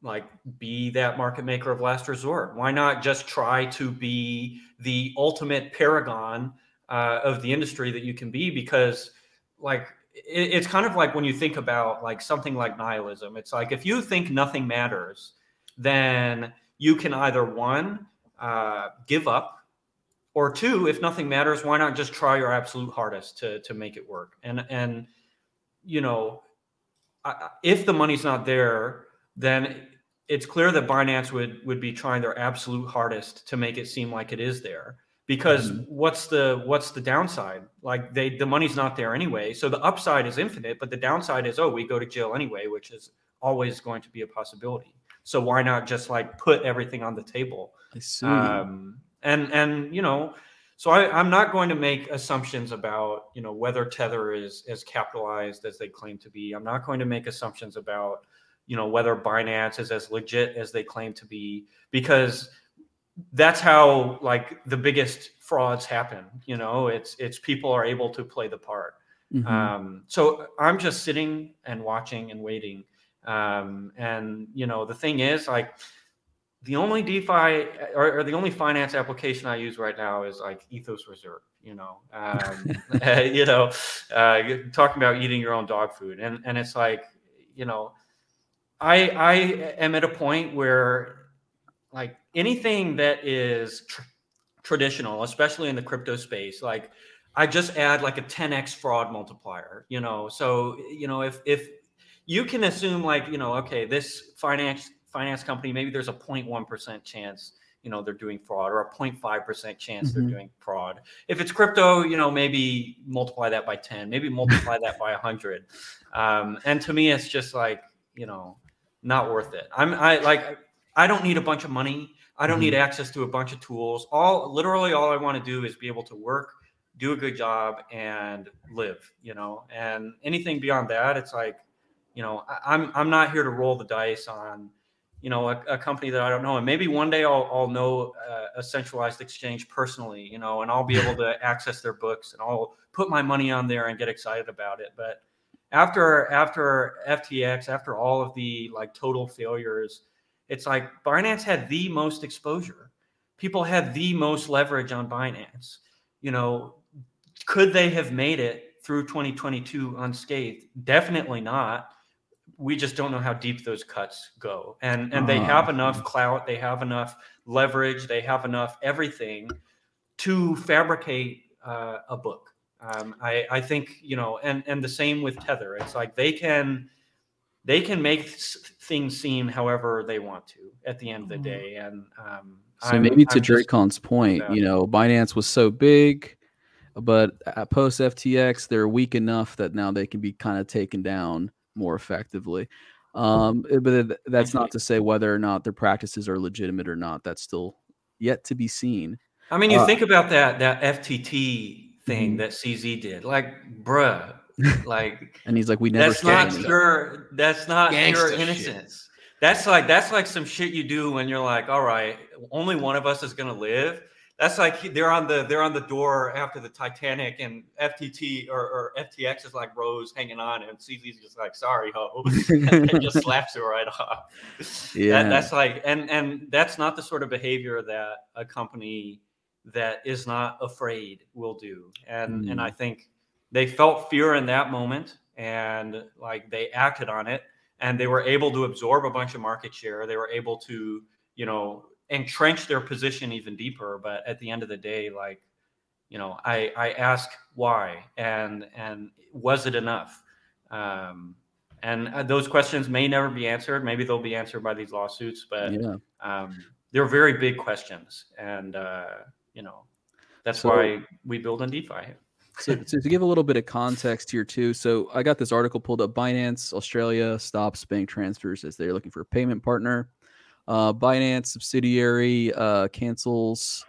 like be that market maker of last resort? Why not just try to be the ultimate paragon uh, of the industry that you can be? Because like it, it's kind of like when you think about like something like nihilism. It's like if you think nothing matters then you can either one uh, give up or two if nothing matters why not just try your absolute hardest to to make it work? And and you know if the money's not there then it's clear that binance would would be trying their absolute hardest to make it seem like it is there because mm-hmm. what's the what's the downside like they the money's not there anyway so the upside is infinite but the downside is oh we go to jail anyway which is always going to be a possibility so why not just like put everything on the table I see. Um, and and you know so I, i'm not going to make assumptions about you know whether tether is as capitalized as they claim to be. I'm not going to make assumptions about you know whether binance is as legit as they claim to be because that's how like the biggest frauds happen you know? It's it's people are able to play the part. Mm-hmm. um, so i'm just sitting and watching and waiting. Um, and you know the thing is like the only defi or, or, the only finance application i use right now is like ethos reserve you know um, you know uh, talking about eating your own dog food and and it's like you know i i am at a point where like anything that is tr- traditional, especially in the crypto space, like I just add like a 10x fraud multiplier, you know. So, you know, if if you can assume like, you know, okay, this finance finance company, maybe there's a 0.1% chance, you know, they're doing fraud or a 0.5% chance mm-hmm. they're doing fraud. If it's crypto, you know, maybe multiply that by 10, maybe multiply that by 100. Um, and to me, it's just like, you know, not worth it. I'm I like I don't need a bunch of money. I don't mm-hmm. need access to a bunch of tools. All literally all I want to do is be able to work, do a good job, and live. You know, and anything beyond that, it's like, you know, I, am I'm not here to roll the dice on, you know, a, a company that I don't know. And maybe one day I'll I'll know uh, a centralized exchange personally, you know, and I'll be able to access their books and I'll put my money on there and get excited about it. But after after FTX, after all of the like total failures it's like Binance had the most exposure. People had the most leverage on Binance. You know, could they have made it through 2022 unscathed? Definitely not. We just don't know how deep those cuts go. And and they uh-huh. have enough clout, they have enough leverage, they have enough everything to fabricate uh, a book. Um, I, I think you know, and and the same with Tether. It's like they can they can make things seem however they want to at the end of the mm-hmm. day. And um, so I'm, maybe to I'm Drakon's point, you know, Binance was so big. but at post FTX, they're weak enough that now they can be kind of taken down more effectively. Um, eh, but that's not to say whether or not their practices are legitimate or not. That's still yet to be seen. I mean, you uh, think about that that FTT thing mm-hmm. that CZ did, like, bruh, like, and he's like, we never. That's not pure. That's not pure innocence. Shit. That's like that's like some shit you do when you're like, all right, only one of us is gonna live that's like they're on the they're on the door after the Titanic and FTT or, or FTX is like Rose hanging on and CZ's just like sorry ho and just slaps her right off. Yeah, that, that's like and and that's not the sort of behavior that a company that is not afraid will do. And mm. and I think they felt fear in that moment and like they acted on it and they were able to absorb a bunch of market share. They were able to you know entrench their position even deeper. But at the end of the day, like, you know, I I ask why and and was it enough? Um, and uh, those questions may never be answered. Maybe they'll be answered by these lawsuits, but yeah. um, they're very big questions, and uh, you know, that's so, why we build on DeFi. so, so, to give a little bit of context here too, so I got this article pulled up. Binance Australia stops bank transfers as they're looking for a payment partner. Uh, Binance subsidiary uh, cancels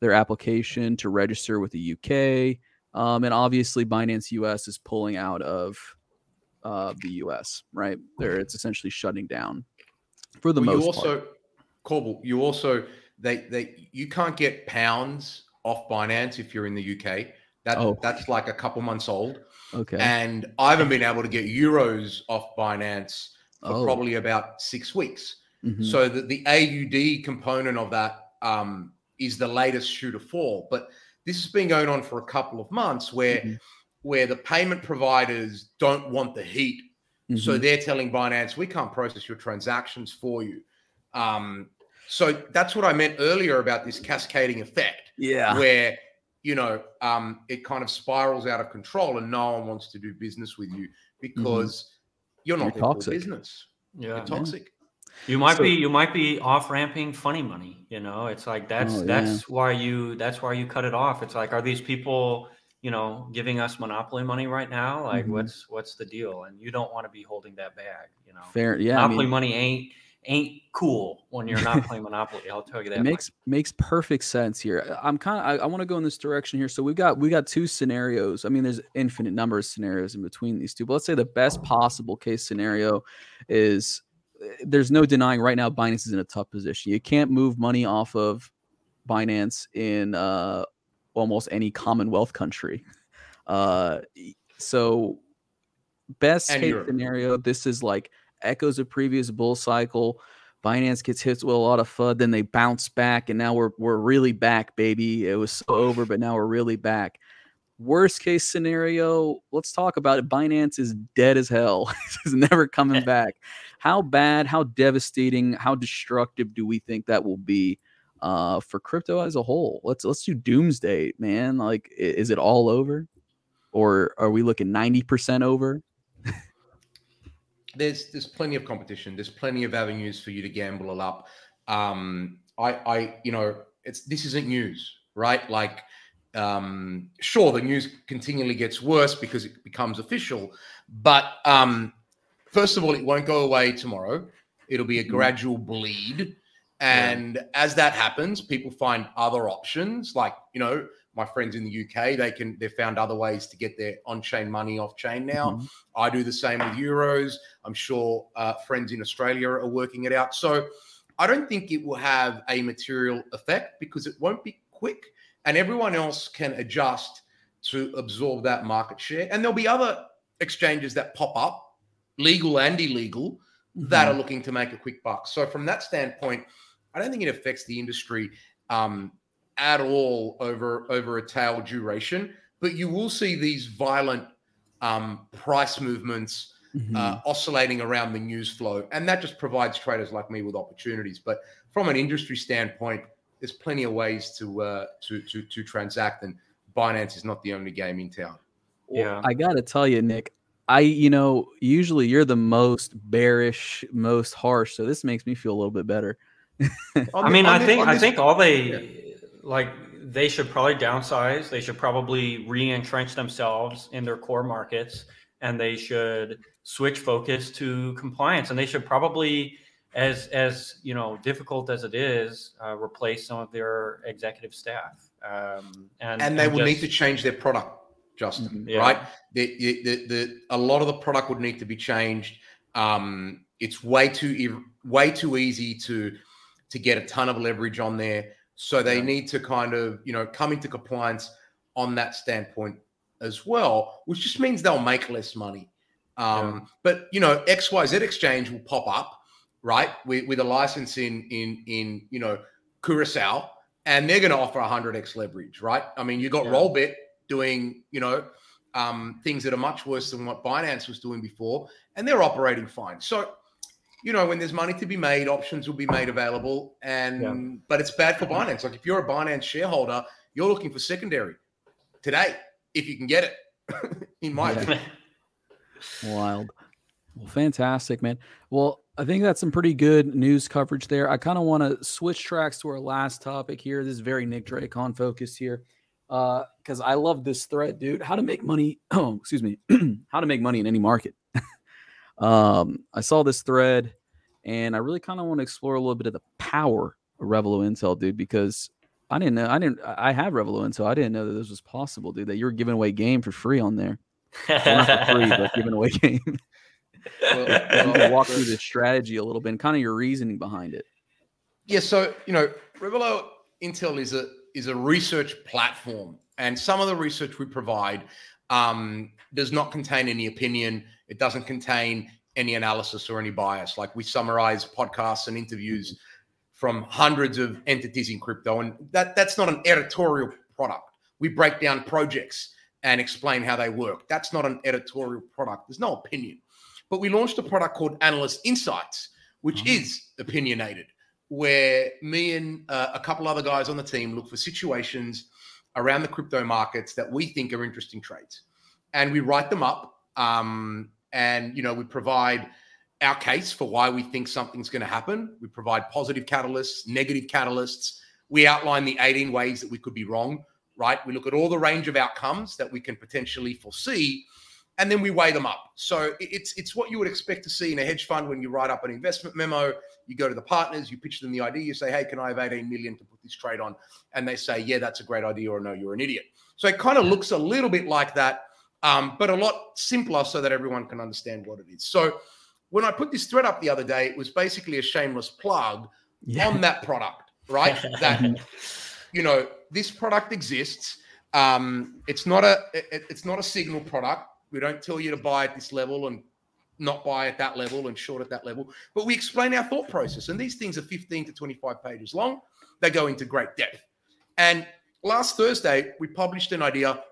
their application to register with the UK. Um, and obviously, Binance US is pulling out of uh, the US, right? There, it's essentially shutting down for the well, most you also, part. Corval, you also they they you can't get pounds off Binance if you're in the UK. That oh. that's like a couple months old. Okay. And I haven't been able to get euros off Binance for oh. probably about six weeks. Mm-hmm. So that the AUD component of that um, is the latest shoe to fall. But this has been going on for a couple of months where mm-hmm. where the payment providers don't want the heat. Mm-hmm. So they're telling Binance, we can't process your transactions for you. Um, so that's what I meant earlier about this cascading effect. Yeah. Where, you know, um, it kind of spirals out of control and no one wants to do business with you mm-hmm. because you're not you're toxic. business. Yeah. You're toxic. You might so, be you might be off ramping funny money. You know, it's like that's oh, yeah. that's why you that's why you cut it off. It's like, are these people you know giving us monopoly money right now? Like, mm-hmm. what's what's the deal? And you don't want to be holding that bag. You know, fair. Yeah, monopoly I mean, money ain't ain't cool when you're not playing Monopoly. I'll tell you that. It makes much. makes perfect sense here. I'm kind of I, I want to go in this direction here. So we've got we got two scenarios. I mean, there's infinite number of scenarios in between these two. But let's say the best possible case scenario is there's no denying right now Binance is in a tough position. You can't move money off of Binance in uh, almost any Commonwealth country. Uh, so, best and case Europe. scenario, this is like echoes of previous bull cycle. Binance gets hit with a lot of FUD, then they bounce back, and now we're we're really back, baby. It was so over, but now we're really back. Worst case scenario, let's talk about it. Binance is dead as hell. It's never coming back. How bad, how devastating, how destructive do we think that will be uh, for crypto as a whole? Let's let's do doomsday, man. Like, is it all over, or are we looking ninety percent over? there's there's plenty of competition. There's plenty of avenues for you to gamble up. Um, I I you know it's this isn't news, right? Like um, sure, the news continually gets worse because it becomes official. But um, first of all, it won't go away tomorrow. It'll be a mm-hmm. gradual bleed. And yeah. as that happens, people find other options. Like, you know, my friends in the UK, they can they've found other ways to get their on-chain money off-chain now. Mm-hmm. I do the same with euros. I'm sure uh, friends in Australia are working it out. So I don't think it will have a material effect because it won't be quick and everyone else can adjust to absorb that market share. And there'll be other exchanges that pop up, legal and illegal, mm-hmm. that are looking to make a quick buck. So from that standpoint, I don't think it affects the industry um, at all over over a tail duration. But you will see these violent um, price movements. Mm-hmm. Uh, oscillating around the news flow, and that just provides traders like me with opportunities. But from an industry standpoint, there's plenty of ways to uh, to to to transact, and Binance is not the only game in town. Yeah, I got to tell you, Nick. I, you know, usually you're the most bearish, most harsh, so this makes me feel a little bit better. I mean, I think I think all they yeah. like they should probably downsize. They should probably re-entrench themselves in their core markets, and they should switch focus to compliance. And they should probably, as as you know, difficult as it is, uh, replace some of their executive staff. Um, and and they and will just, need to change their product, Justin. Mm-hmm. Yeah. Right? The, the, the, the, a lot of the product would need to be changed. Um, it's way too way too easy to to get a ton of leverage on there. So they yeah. need to kind of, you know, come into compliance on that standpoint as well, which just means they'll make less money. Um, yeah. But you know, XYZ Exchange will pop up, right, with, with a license in in in you know Curacao, and they're going to offer 100x leverage, right? I mean, you got yeah. Rollbit doing, you know, um, things that are much worse than what Binance was doing before, and they're operating fine. So you know, when there's money to be made, options will be made available. And yeah. but it's bad for Binance. Like if you're a Binance shareholder, you're looking for secondary today if you can get it. in my yeah. opinion. Wild. Well, fantastic, man. Well, I think that's some pretty good news coverage there. I kind of want to switch tracks to our last topic here. This is very Nick Drakon focus here. Uh, because I love this thread, dude. How to make money. Oh, excuse me. how to make money in any market. Um, I saw this thread and I really kind of want to explore a little bit of the power of Revelo Intel, dude, because I didn't know I didn't I have Revelo Intel. I didn't know that this was possible, dude, that you were giving away game for free on there. well, not for free, but giving away game. Well, well, walk through the strategy a little bit and kind of your reasoning behind it. Yeah, so you know, Revelo Intel is a is a research platform, and some of the research we provide um, does not contain any opinion. It doesn't contain any analysis or any bias. Like we summarize podcasts and interviews from hundreds of entities in crypto, and that that's not an editorial product. We break down projects and explain how they work. That's not an editorial product. There's no opinion. But we launched a product called Analyst Insights, which mm-hmm. is opinionated, where me and uh, a couple other guys on the team look for situations around the crypto markets that we think are interesting trades, and we write them up um, and, you know, we provide our case for why we think something's going to happen. We provide positive catalysts, negative catalysts. We outline the 18 ways that we could be wrong, right? We look at all the range of outcomes that we can potentially foresee, and then we weigh them up. So it's it's what you would expect to see in a hedge fund when you write up an investment memo. You go to the partners, you pitch them the idea, you say, "Hey, can I have 18 million to put this trade on?" And they say, "Yeah, that's a great idea," or "No, you're an idiot." So it kind of looks a little bit like that um, but a lot simpler so that everyone can understand what it is. So when I put this thread up the other day, it was basically a shameless plug yeah. on that product, right? that you know this product exists. Um, it's not a it, it's not a signal product. We don't tell you to buy at this level and not buy at that level and short at that level. But we explain our thought process. And these things are 15 to 25 pages long. They go into great depth. And last Thursday, we published an idea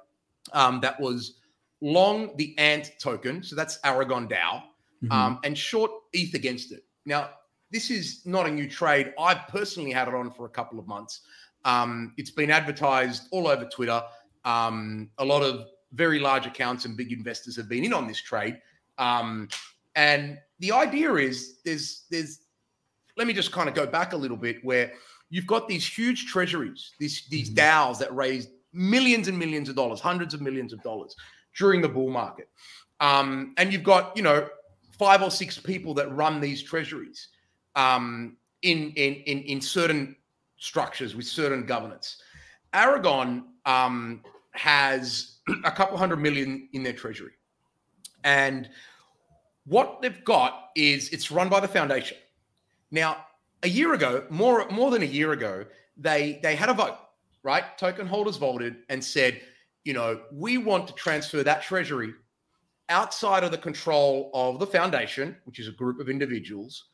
um, that was long the ANT token, so that's Aragon DAO, mm-hmm. um, and short ETH against it. Now, this is not a new trade. I've personally had it on for a couple of months. Um, it's been advertised all over Twitter. Um, a lot of very large accounts and big investors have been in on this trade. Um, and the idea is there's there's let me just kind of go back a little bit where you've got these huge treasuries, these these mm-hmm. DAOs that raise millions and millions of dollars, hundreds of millions of dollars during the bull market. Um, and you've got, you know, five or six people that run these treasuries um, in, in, in, in certain structures with certain governance. Aragon um, has a couple hundred million in their treasury. And what they've got is it's run by the foundation. Now, a year ago, more more than a year ago, they they had a vote, right? Token holders voted and said, you know, we want to transfer that treasury outside of the control of the foundation, which is a group of individuals,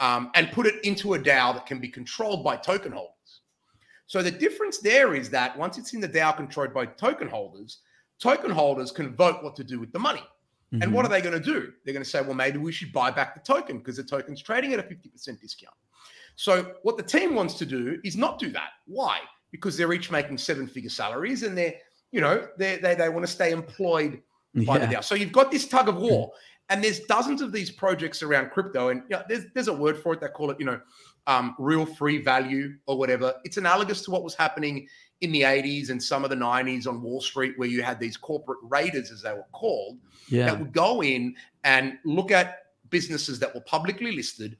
um, and put it into a DAO that can be controlled by token holders. So the difference there is that once it's in the DAO controlled by token holders, token holders can vote what to do with the money. Mm-hmm. And what mm-hmm. are they going to do? They're going to say, well, maybe we should buy back the token because the token's trading at a 50% discount. So what the team wants to do is not do that. Why? Because they're each making seven figure salaries and they're you know, they they, they want to stay employed by yeah. the DAO. So you've got this tug of war, and there's dozens of these projects around crypto, and you know, there's there's a word for it. They call it, you know, um, real free value or whatever. It's analogous to what was happening in the 80s and some of the 90s on Wall Street, where you had these corporate raiders, as they were called, Yeah. that would go in and look at businesses that were publicly listed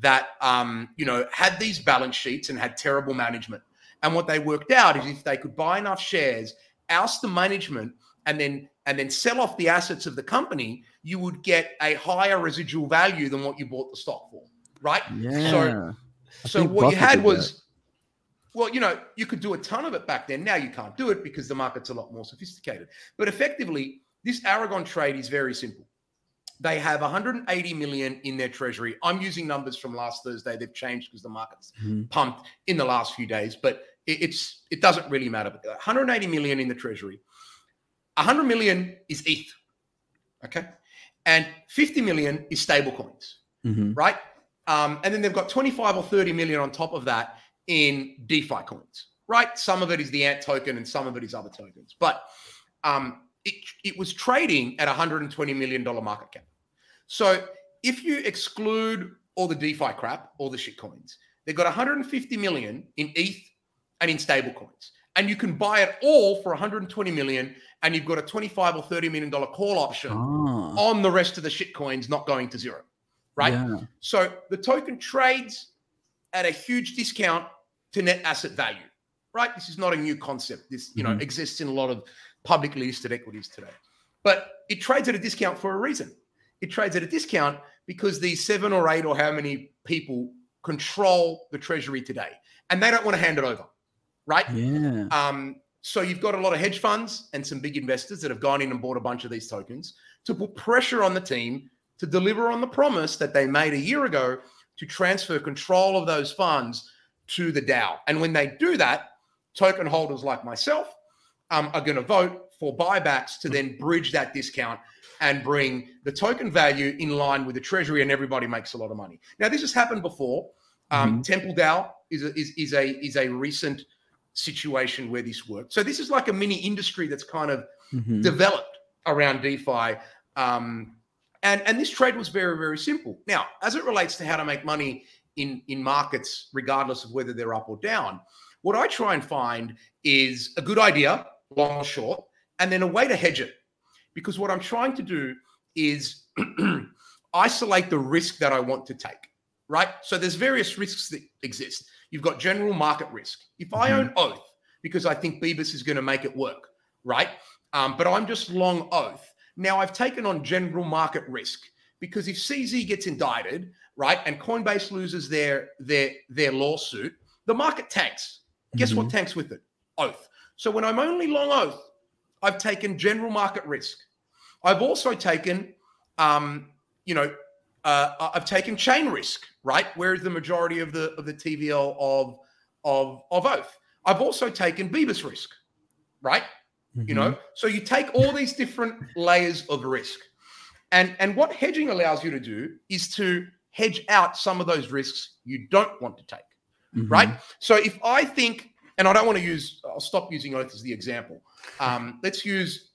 that um, you know had these balance sheets and had terrible management. And what they worked out is if they could buy enough shares, oust the management, and then and then sell off the assets of the company, you would get a higher residual value than what you bought the stock for, right? Yeah. I So think what you had was, well, you know, you could do a ton of it back then. Now you can't do it because the market's a lot more sophisticated. But effectively, this Aragon trade is very simple. They have 180 million in their treasury. I'm using numbers from last Thursday. They've changed because the market's Mhm. pumped in the last few days, but it, it's it doesn't really matter. But 180 million in the treasury. 100 million is ETH, okay, and 50 million is stable coins Mhm. right? Um, and then they've got 25 or 30 million on top of that in DeFi coins, right? Some of it is the Ant token and some of it is other tokens. But um, it, it was trading at $120 million market cap. So if you exclude all the DeFi crap, all the shit coins, they've got 150 million in ETH and in stable coins. And you can buy it all for 120 million, and you've got a 25 or 30 million dollar call option Ah, on the rest of the shit coins not going to zero, right? Yeah. So the token trades at a huge discount to net asset value, right? This is not a new concept. This, you know, Mhm. exists in a lot of publicly listed equities today. But it trades at a discount for a reason. It trades at a discount because these seven or eight or how many people control the treasury today, and they don't want to hand it over, right? Yeah. Um, so you've got a lot of hedge funds and some big investors that have gone in and bought a bunch of these tokens to put pressure on the team to deliver on the promise that they made a year ago to transfer control of those funds to the DAO. And when they do that, token holders like myself um, are going to vote for buybacks to then bridge that discount and bring the token value in line with the treasury, and everybody makes a lot of money. Now, this has happened before. Um, Temple DAO is a, is, is a is a recent situation where this worked. So this is like a mini industry that's kind of Mhm. developed around DeFi. Um, and, and this trade was very, very simple. Now, as it relates to how to make money in, in markets, regardless of whether they're up or down, what I try and find is a good idea, long or short, and then a way to hedge it. Because what I'm trying to do is isolate the risk that I want to take, right? So there's various risks that exist. You've got general market risk. If I own Oath because I think Bebis is going to make it work, right? Um, but I'm just long Oath. Now I've taken on general market risk because if CZ gets indicted, right, and Coinbase loses their their their lawsuit, the market tanks. Guess what tanks with it? Oath. So when I'm only long Oath, I've taken general market risk. I've also taken, um, you know, uh, I've taken chain risk, right? Where is the majority of the of the TVL of of of Oath. I've also taken Bebis risk, right? You know, so you take all these different layers of risk, and and what hedging allows you to do is to hedge out some of those risks you don't want to take Mhm. right? So if I think, and I don't want to use, I'll stop using Oath as the example. Um, let's use,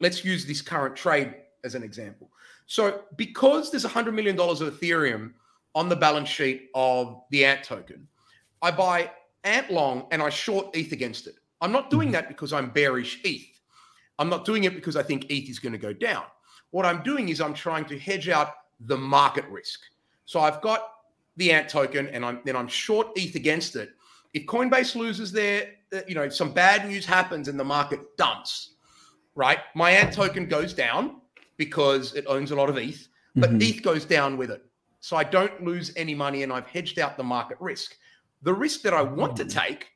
let's use this current trade as an example. So because there's hundred million dollars of Ethereum on the balance sheet of the Ant token, I buy Ant long and I short ETH against it. I'm not doing that because I'm bearish ETH. I'm not doing it because I think ETH is going to go down. What I'm doing is I'm trying to hedge out the market risk. So I've got the Ant token and I'm then I'm short ETH against it. If Coinbase loses their, uh, you know, some bad news happens and the market dumps, right? My Ant token goes down because it owns a lot of ETH, but Mhm. ETH goes down with it. So I don't lose any money and I've hedged out the market risk. The risk that I want to take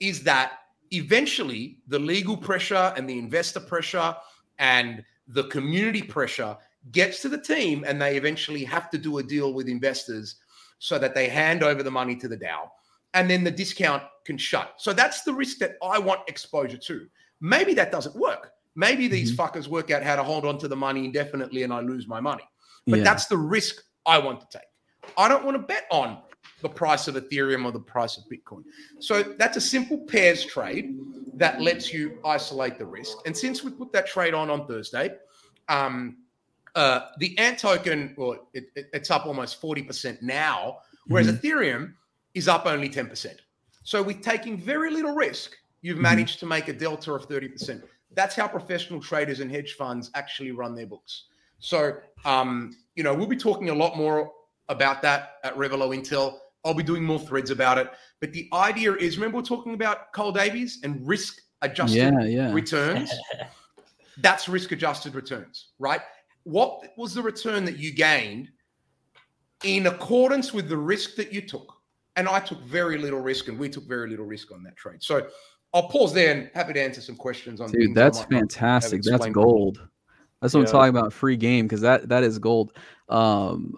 is that eventually the legal pressure and the investor pressure and the community pressure gets to the team and they eventually have to do a deal with investors so that they hand over the money to the DAO and then the discount can shut. So that's the risk that I want exposure to. Maybe that doesn't work. Maybe these fuckers work out how to hold on to the money indefinitely and I lose my money. But Yeah. that's the risk I want to take. I don't want to bet on the price of Ethereum or the price of Bitcoin. So that's a simple pairs trade that lets you isolate the risk. And since we put that trade on on Thursday, um, uh, the Ant token, well, it, it- it's up almost 40% now, whereas Ethereum is up only 10%. So we're taking very little risk you've Mhm. managed to make a delta of 30%. That's how professional traders and hedge funds actually run their books. So, um, you know, we'll be talking a lot more about that at Revelo Intel. I'll be doing more threads about it. But the idea is remember, we're talking about Kyle Davies and risk adjusted Yeah, yeah. returns. That's risk adjusted returns, right? What was the return that you gained in accordance with the risk that you took? And I took very little risk, and we took very little risk on that trade. So I'll pause there and happy to answer some questions on. Dude, that's fantastic. That's gold. That's what Yeah. I'm talking about. Free game because that that is gold. Um,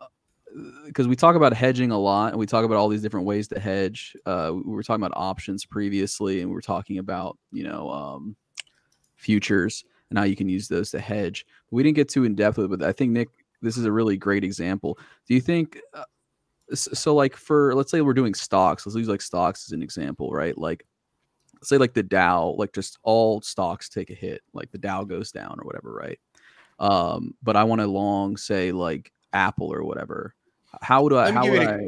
because we talk about hedging a lot, and we talk about all these different ways to hedge. Uh, we were talking about options previously, and we were talking about you know um, futures and how you can use those to hedge. We didn't get too in depth with it, but I think Nick, this is a really great example. Do you think? Uh, so, like for let's say we're doing stocks. Let's use like stocks as an example, right? Like say like the Dow, like just all stocks take a hit, like the Dow goes down or whatever, right? Um, but I want to long say like Apple or whatever. How do I? How would I?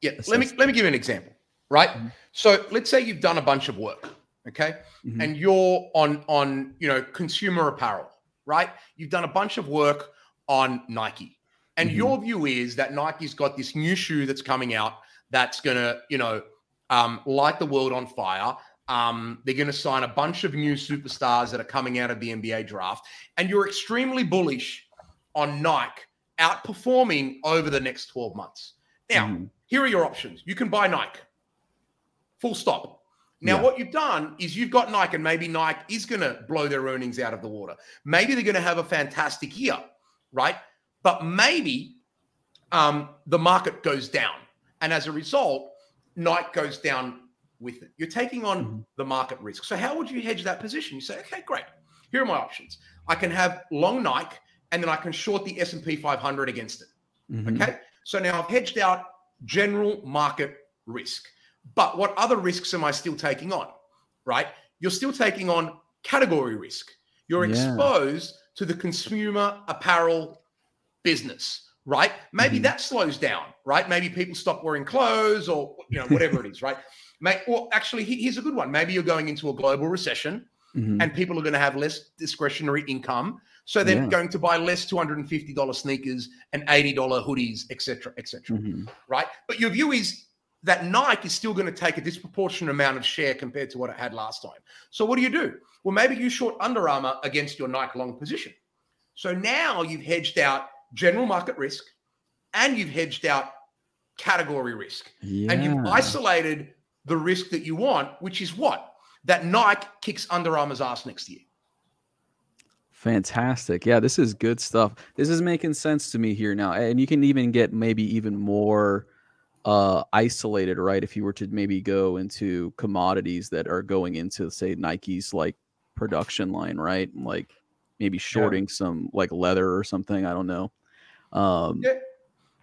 Yeah, let me assess- let me give you an example, right? Mhm. So let's say you've done a bunch of work, okay, Mhm. and you're on on you know consumer apparel, right? You've done a bunch of work on Nike, and Mhm. your view is that Nike's got this new shoe that's coming out that's gonna you know um, light the world on fire. Um, they're going to sign a bunch of new superstars that are coming out of the NBA draft, and you're extremely bullish on Nike outperforming over the next 12 months. Now, Mhm. here are your options. You can buy Nike. Full stop. Now, Yeah. what you've done is you've got Nike, and maybe Nike is going to blow their earnings out of the water. Maybe they're going to have a fantastic year, right? But maybe um, the market goes down. And as a result, Nike goes down with it. You're taking on Mhm. the market risk. So, how would you hedge that position? You say, okay, great. Here are my options. I can have long Nike, and then I can short the S&P 500 against it. Mhm. Okay. So now I've hedged out general market risk. But what other risks am I still taking on? Right? You're still taking on category risk. You're Yeah. exposed to the consumer apparel business, right? Maybe Mhm. that slows down, right? Maybe people stop wearing clothes or you know whatever it is, right? May, or actually, here's a good one. Maybe you're going into a global recession Mhm. and people are going to have less discretionary income. So they're Yeah. going to buy less $250 sneakers and $80 hoodies, etc., etc. Mhm. right? But your view is that Nike is still going to take a disproportionate amount of share compared to what it had last time. So what do you do? Well, maybe you short Under Armour against your Nike long position. So now you've hedged out general market risk and you've hedged out category risk and you've isolated the risk that you want, which is what? That Nike kicks Under Armour's ass next year. Fantastic. Yeah, this is good stuff. This is making sense to me here now. And you can even get maybe even more uh isolated, right? If you were to maybe go into commodities that are going into say Nike's like production line, right? Like maybe shorting some like leather or something, I don't know. Um Yeah.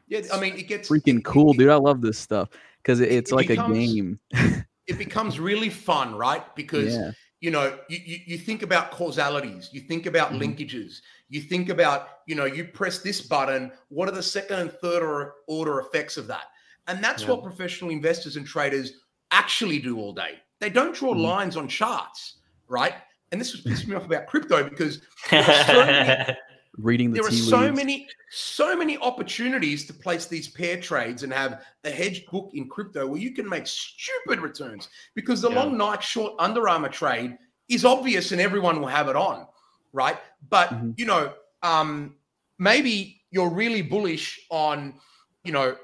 Yeah, I mean, it gets freaking it- cool, it- dude. I love this stuff cuz it- it's it like becomes- a game. It becomes really fun, right? Because Yeah. you know you, you, you think about causalities you think about Mhm. linkages you think about you know you press this button what are the second and third order, order effects of that and that's Yeah. what professional investors and traders actually do all day they don't draw Mhm. lines on charts right and this was pissing me off about crypto because so many- Reading the there are so leaves. many so many opportunities to place these pair trades and have a hedge book in crypto where you can make stupid returns because the Yeah. long Nike short Under Armour trade is obvious and everyone will have it on, right? But Mhm. you know, um, maybe you're really bullish on, you know,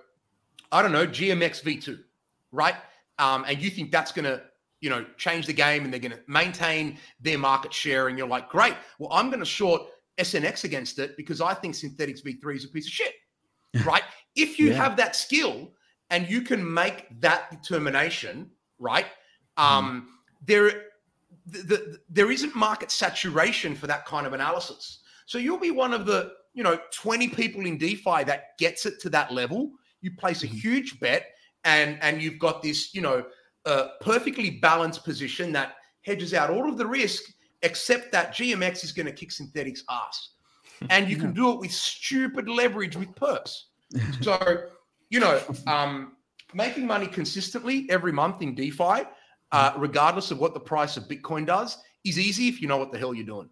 I don't know, GMX V2, right? Um, and you think that's going to, you know, change the game and they're going to maintain their market share. And you're like, great. Well, I'm going to short SNX against it because I think Synthetix V3 is a piece of shit, right? if you Yeah. have that skill and you can make that determination, right? Mm-hmm. Um, there, the, the, there isn't market saturation for that kind of analysis. So you'll be one of the, you know, 20 people in DeFi that gets it to that level. You place a Mhm. huge bet and and you've got this, you know, uh, perfectly balanced position that hedges out all of the risk, except that GMX is going to kick Synthetix ass. And you can do it with stupid leverage with perps. So, you know, um, making money consistently every month in DeFi uh, regardless of what the price of Bitcoin does, is easy if you know what the hell you're doing.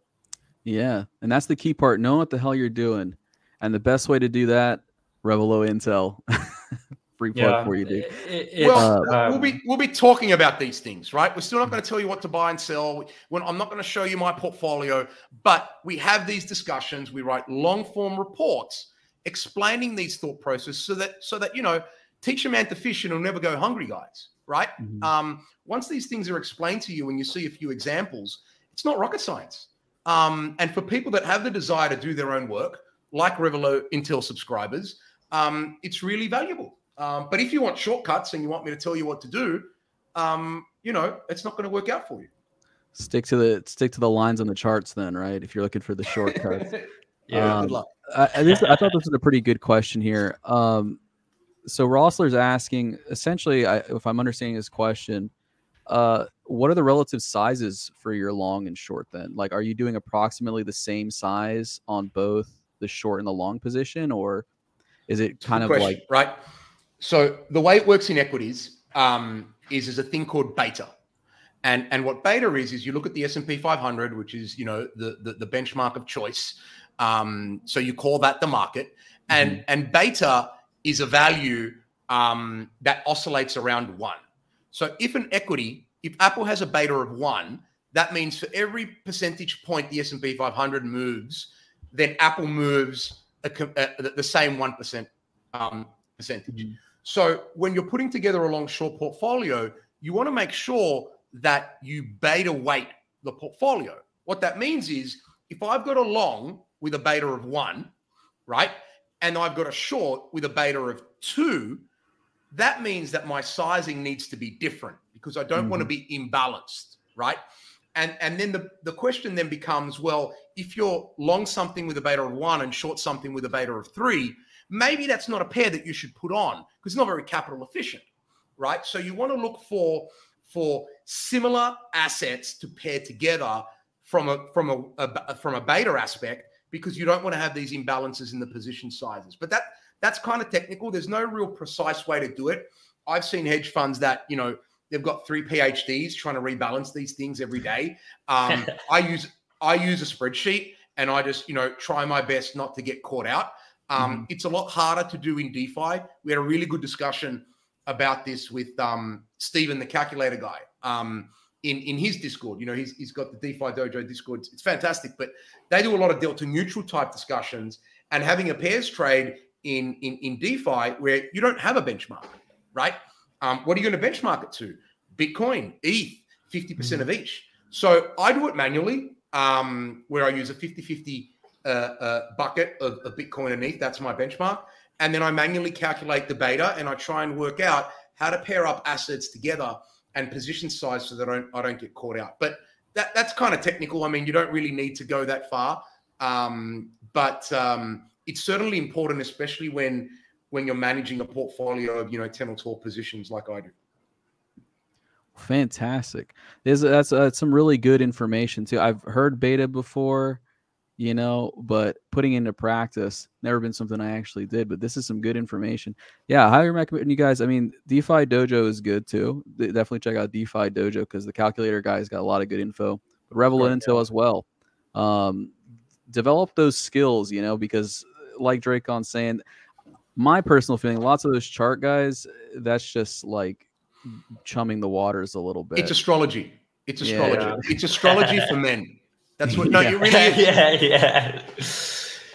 Yeah, and that's the key part. Know what the hell you're doing, and the best way to do that, Revelo Intel. Free plug yeah, for you, dude. It, it, well, uh, we'll be we'll be talking about these things, right? We're still not going to tell you what to buy and sell. When I'm not going to show you my portfolio, but we have these discussions. We write long form reports explaining these thought processes so that so that you know teach a man to fish and he'll never go hungry, guys. Right? Mm-hmm. Um, once these things are explained to you and you see a few examples, it's not rocket science. Um, and for people that have the desire to do their own work, like Revelo Intel subscribers, um, it's really valuable. Um, but if you want shortcuts and you want me to tell you what to do, um, you know, it's not going to work out for you. Stick to the stick to the lines on the charts, then, right? If you're looking for the shortcuts. yeah. Um, good luck. I, I, this, I, thought this was a pretty good question here. Um, so Rossler's asking, essentially, I, if I'm understanding his question, uh, what are the relative sizes for your long and short? Then, like, are you doing approximately the same size on both the short and the long position, or is it kind of question, like right? So the way it works in equities um, is is a thing called beta. And, and what beta is is you look at the S&P 500 which is you know the, the, the benchmark of choice um, so you call that the market, and mm-hmm. and beta is a value um, that oscillates around one. So if an equity, if Apple has a beta of one, that means for every percentage point the S and P 500 moves, then Apple moves a, a, the same one percent um, percentage. Mm-hmm. So when you're putting together a long short portfolio, you want to make sure that you beta weight the portfolio. What that means is if I've got a long with a beta of one, right? And I've got a short with a beta of two, that means that my sizing needs to be different because I don't mm-hmm. want to be imbalanced, right? And and then the, the question then becomes, well, if you're long something with a beta of one and short something with a beta of three, maybe that's not a pair that you should put on because it's not very capital efficient, right? So you want to look for for similar assets to pair together from a from a, a from a beta aspect because you don't want to have these imbalances in the position sizes. But that that's kind of technical. There's no real precise way to do it. I've seen hedge funds that you know they've got three PhDs trying to rebalance these things every day. Um, I use I use a spreadsheet and I just you know try my best not to get caught out. Um, mm-hmm. It's a lot harder to do in DeFi. We had a really good discussion about this with um, Stephen, the calculator guy. Um, in in his Discord. You know, he's he's got the DeFi Dojo Discord. It's fantastic, but they do a lot of delta neutral type discussions and having a pairs trade in in in DeFi where you don't have a benchmark, right? Um, what are you going to benchmark it to? Bitcoin, ETH, 50% mm-hmm. of each. So I do it manually, um, where I use a 50-50 uh, uh, bucket of, of Bitcoin and ETH. That's my benchmark. And then I manually calculate the beta and I try and work out how to pair up assets together and position size so that I don't, I don't get caught out. But that, that's kind of technical. I mean, you don't really need to go that far, um, but um, it's certainly important, especially when when you're managing a portfolio of you know ten or twelve positions like I do. Fantastic. There's that's uh, some really good information too. I've heard beta before you know, but putting into practice, never been something I actually did, but this is some good information. Yeah, I highly recommend you guys. I mean, DeFi Dojo is good too. Definitely check out DeFi Dojo because the calculator guys got a lot of good info. But Revel right, Intel yeah. as well. Um, develop those skills, you know, because like Drakon saying, my personal feeling, lots of those chart guys, that's just like chumming the waters a little bit. It's astrology. It's astrology. Yeah. It's astrology for men. That's what. No, yeah. you really. Yeah, yeah.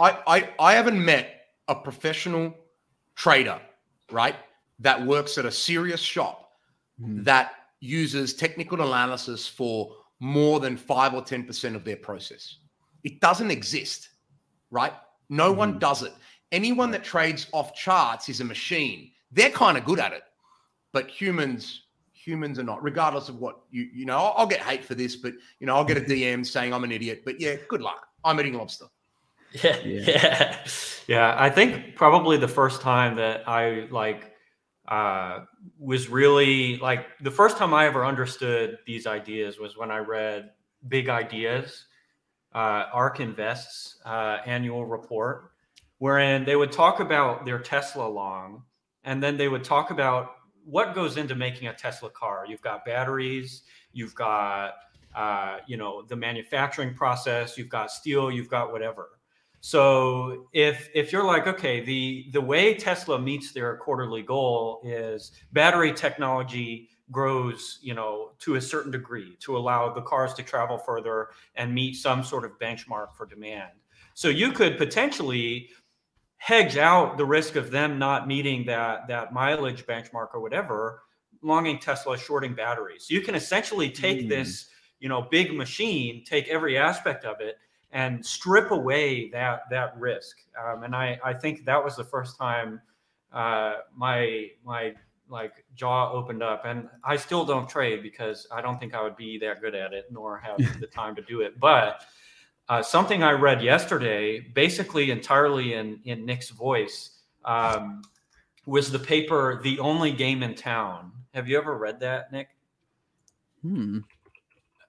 I, I I haven't met a professional trader, right, that works at a serious shop mm. that uses technical analysis for more than five or ten percent of their process. It doesn't exist, right? No mm. one does it. Anyone that trades off charts is a machine. They're kind of good at it, but humans humans are not, regardless of what you you know. I'll, I'll, get hate for this, but you know, I'll get a DM saying I'm an idiot. But yeah, good luck. I'm eating lobster. Yeah, yeah, yeah. I think probably the first time that I like uh, was really like the first time I ever understood these ideas was when I read Big Ideas, uh, ARK Invest's uh, annual report, wherein they would talk about their Tesla long, and then they would talk about what goes into making a Tesla car? You've got batteries, you've got uh, you know the manufacturing process, you've got steel, you've got whatever. So if if you're like, okay, the the way Tesla meets their quarterly goal is battery technology grows, you know, to a certain degree to allow the cars to travel further and meet some sort of benchmark for demand. So you could potentially hedge out the risk of them not meeting that that mileage benchmark or whatever, longing Tesla shorting batteries. So you can essentially take mm. this, you know, big machine, take every aspect of it, and strip away that that risk. Um, and I I think that was the first time uh, my my like jaw opened up and i still don't trade because i don't think i would be that good at it nor have the time to do it but uh, something i read yesterday basically entirely in in nick's voice um, was the paper the only game in town have you ever read that nick hmm.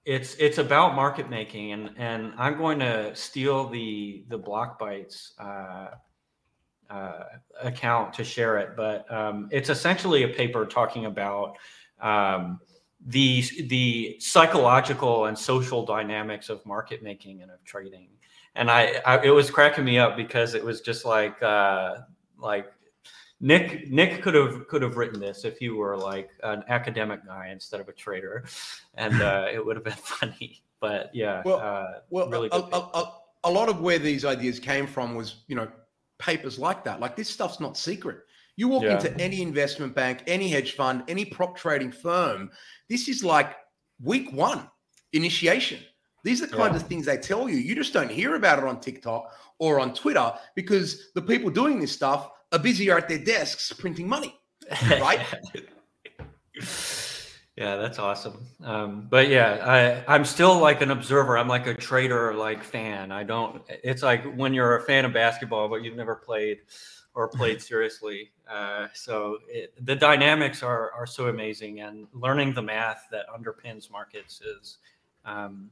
it's it's about market making and and i'm going to steal the the Blockbytes uh, uh, account to share it, but um, it's essentially a paper talking about um, the the psychological and social dynamics of market making and of trading. And I, I it was cracking me up because it was just like uh, like Nick Nick could have could have written this if you were like an academic guy instead of a trader, and uh, it would have been funny. But yeah, well, uh, well, really a, a, a, a lot of where these ideas came from was you know papers like that. Like this stuff's not secret. You walk yeah. into any investment bank, any hedge fund, any prop trading firm, this is like week one initiation. These are the kinds yeah. of things they tell you. You just don't hear about it on TikTok or on Twitter because the people doing this stuff are busier at their desks printing money, right? Yeah, that's awesome. Um, but yeah, I, I'm still like an observer. I'm like a trader, like fan. I don't. It's like when you're a fan of basketball, but you've never played or played seriously. Uh, so it, the dynamics are are so amazing, and learning the math that underpins markets is um,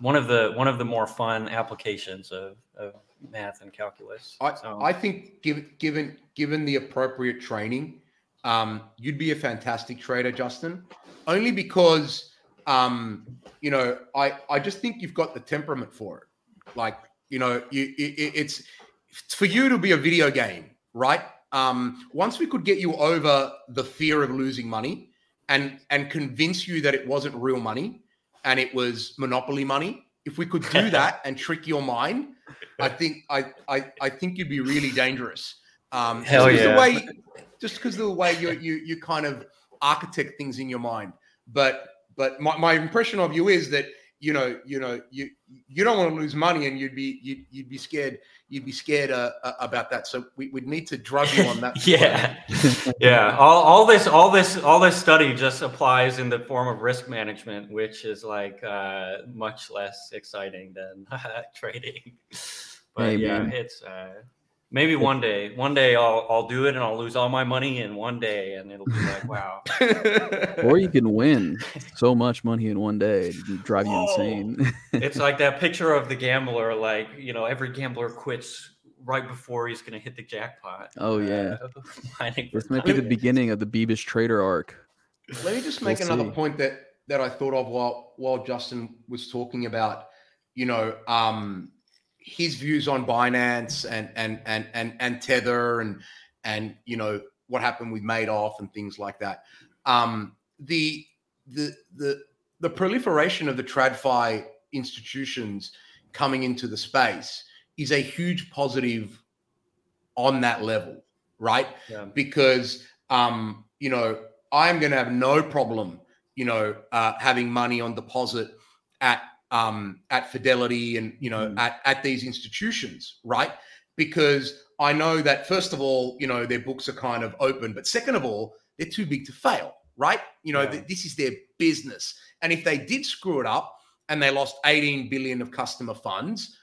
one of the one of the more fun applications of, of math and calculus. I, so. I think given given given the appropriate training, um, you'd be a fantastic trader, Justin only because um, you know I I just think you've got the temperament for it. Like you know, you it, it's for you to be a video game, right? Um, once we could get you over the fear of losing money and and convince you that it wasn't real money and it was monopoly money, if we could do that and trick your mind, I think I I, I think you'd be really dangerous. Um, Hell just yeah! The way, just because of the way you you you kind of architect things in your mind. But but my, my impression of you is that you know you know you you don't want to lose money and you'd be you'd, you'd be scared you'd be scared uh, uh, about that. So we would need to drug you on that yeah. Yeah. All, all this all this all this study just applies in the form of risk management which is like uh, much less exciting than trading. But hey, yeah man. it's uh, Maybe one day, one day I'll I'll do it and I'll lose all my money in one day, and it'll be like, wow. or you can win so much money in one day, it drive you oh, insane. it's like that picture of the gambler, like you know, every gambler quits right before he's going to hit the jackpot. Oh yeah, uh, this might be the beginning of the Bebis trader arc. Let me just make we'll another see. point that that I thought of while while Justin was talking about, you know, um, his views on Binance and and and and and Tether and and you know what happened with Madoff and things like that. Um, the the the the proliferation of the TradFi institutions coming into the space is a huge positive on that level, right? Yeah. Because um, you know I'm going to have no problem, you know, uh, having money on deposit at um, at Fidelity and you know mm. at at these institutions, right? Because I know that first of all, you know their books are kind of open, but second of all, they're too big to fail, right? You know yeah. th- this is their business, and if they did screw it up and they lost 18 billion of customer funds,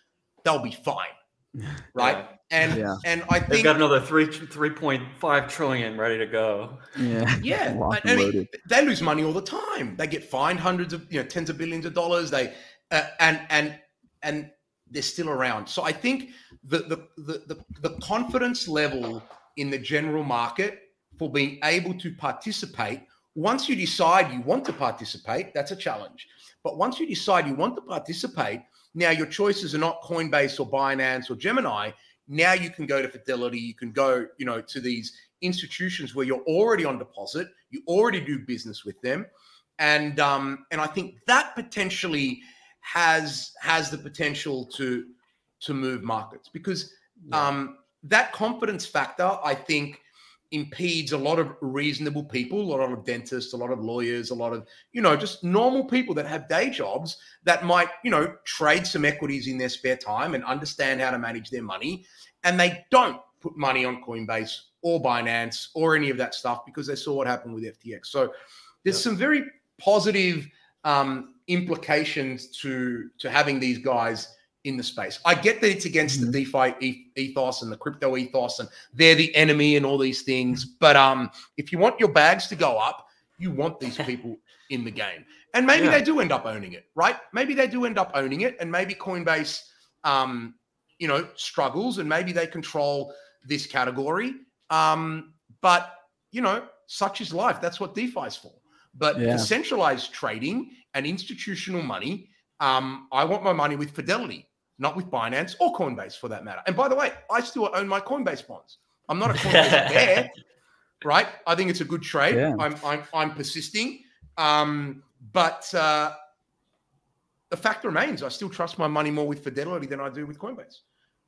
they'll be fine, right? Yeah. And yeah. and I think they've got another three three point five trillion ready to go. Yeah, yeah. I mean, they lose money all the time. They get fined hundreds of you know tens of billions of dollars. They uh, and and and they're still around. So I think the, the the the the confidence level in the general market for being able to participate. Once you decide you want to participate, that's a challenge. But once you decide you want to participate, now your choices are not Coinbase or Binance or Gemini. Now you can go to Fidelity, you can go, you know, to these institutions where you're already on deposit, you already do business with them, and um, and I think that potentially has has the potential to to move markets because yeah. um, that confidence factor, I think, impedes a lot of reasonable people, a lot of dentists, a lot of lawyers, a lot of, you know, just normal people that have day jobs that might, you know, trade some equities in their spare time and understand how to manage their money. And they don't put money on Coinbase or Binance or any of that stuff because they saw what happened with FTX. So there's some very positive um, implications to to having these guys in the space. I get that it's against mm-hmm. the DeFi ethos and the crypto ethos, and they're the enemy and all these things. But um, if you want your bags to go up, you want these people in the game, and maybe yeah. they do end up owning it, right? Maybe they do end up owning it, and maybe Coinbase, um, you know, struggles, and maybe they control this category. Um, but you know, such is life. That's what DeFi is for. But yeah. decentralized trading and institutional money, um, I want my money with Fidelity not with Binance or Coinbase for that matter. And by the way, I still own my Coinbase bonds. I'm not a Coinbase bear, right? I think it's a good trade. Yeah. I'm, I'm, I'm persisting. Um, but uh, the fact remains, I still trust my money more with Fidelity than I do with Coinbase.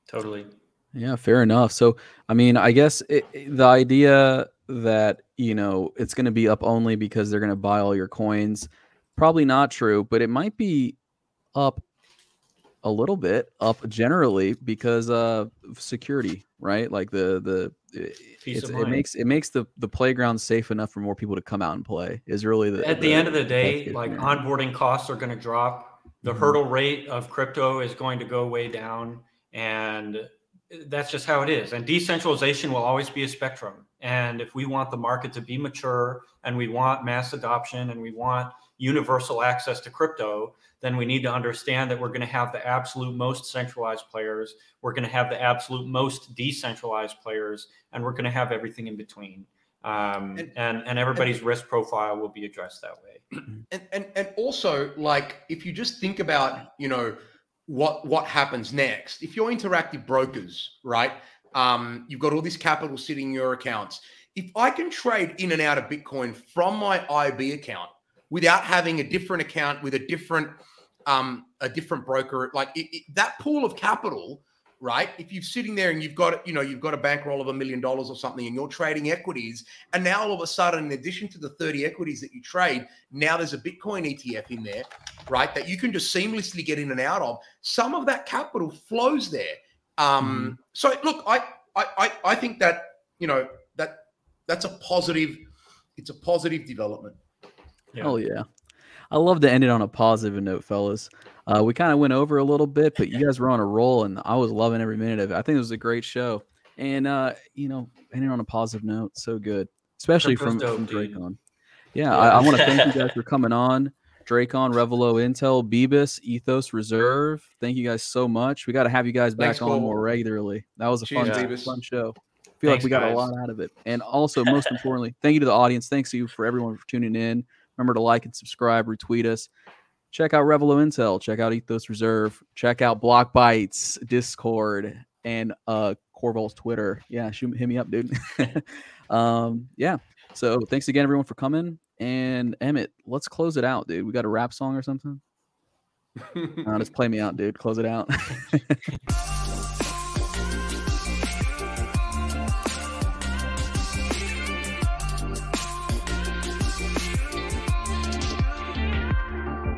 Totally. Yeah, fair enough. So, I mean, I guess it, the idea that, you know, it's going to be up only because they're going to buy all your coins, probably not true, but it might be up a little bit up generally because uh security right? Like the the it makes it makes the the playground safe enough for more people to come out and play is really the at the, the end of the day like onboarding costs are going to drop. The mm-hmm. hurdle rate of crypto is going to go way down and that's just how it is and decentralization will always be a spectrum and if we want the market to be mature and we want mass adoption and we want universal access to crypto then we need to understand that we're going to have the absolute most centralized players, we're going to have the absolute most decentralized players, and we're going to have everything in between. Um, and, and, and everybody's and, risk profile will be addressed that way. And, and and also, like, if you just think about, you know, what what happens next, if you're interactive brokers, right? Um, you've got all this capital sitting in your accounts. If I can trade in and out of Bitcoin from my IB account without having a different account with a different um, a different broker. Like it, it, that pool of capital, right? If you're sitting there and you've got you know you've got a bankroll of a million dollars or something, and you're trading equities, and now all of a sudden, in addition to the 30 equities that you trade, now there's a Bitcoin ETF in there, right? That you can just seamlessly get in and out of. Some of that capital flows there. Um, mm. So look, I, I I think that you know that that's a positive. It's a positive development. Yeah. Oh yeah. I love to end it on a positive note, fellas. Uh, we kind of went over a little bit, but you guys were on a roll, and I was loving every minute of it. I think it was a great show, and uh, you know, ending on a positive note, so good, especially from, dope, from Drakon. Yeah, yeah, I, I want to thank you guys for coming on. Drakon, Revelo, Intel, Bebis, Ethos, Reserve. Thank you guys so much. We got to have you guys back Thanks, on Cole. more regularly. That was a fun, fun show. I feel Thanks, like we got guys. a lot out of it. And also, most importantly, thank you to the audience. Thanks to you for everyone for tuning in. Remember to like and subscribe, retweet us. Check out Revelo Intel. Check out Ethos Reserve. Check out Blockbytes, Discord, and uh Corval's Twitter. Yeah, shoot, hit me up, dude. um, yeah. So thanks again, everyone, for coming. And Emmett, let's close it out, dude. We got a rap song or something? no, just play me out, dude. Close it out.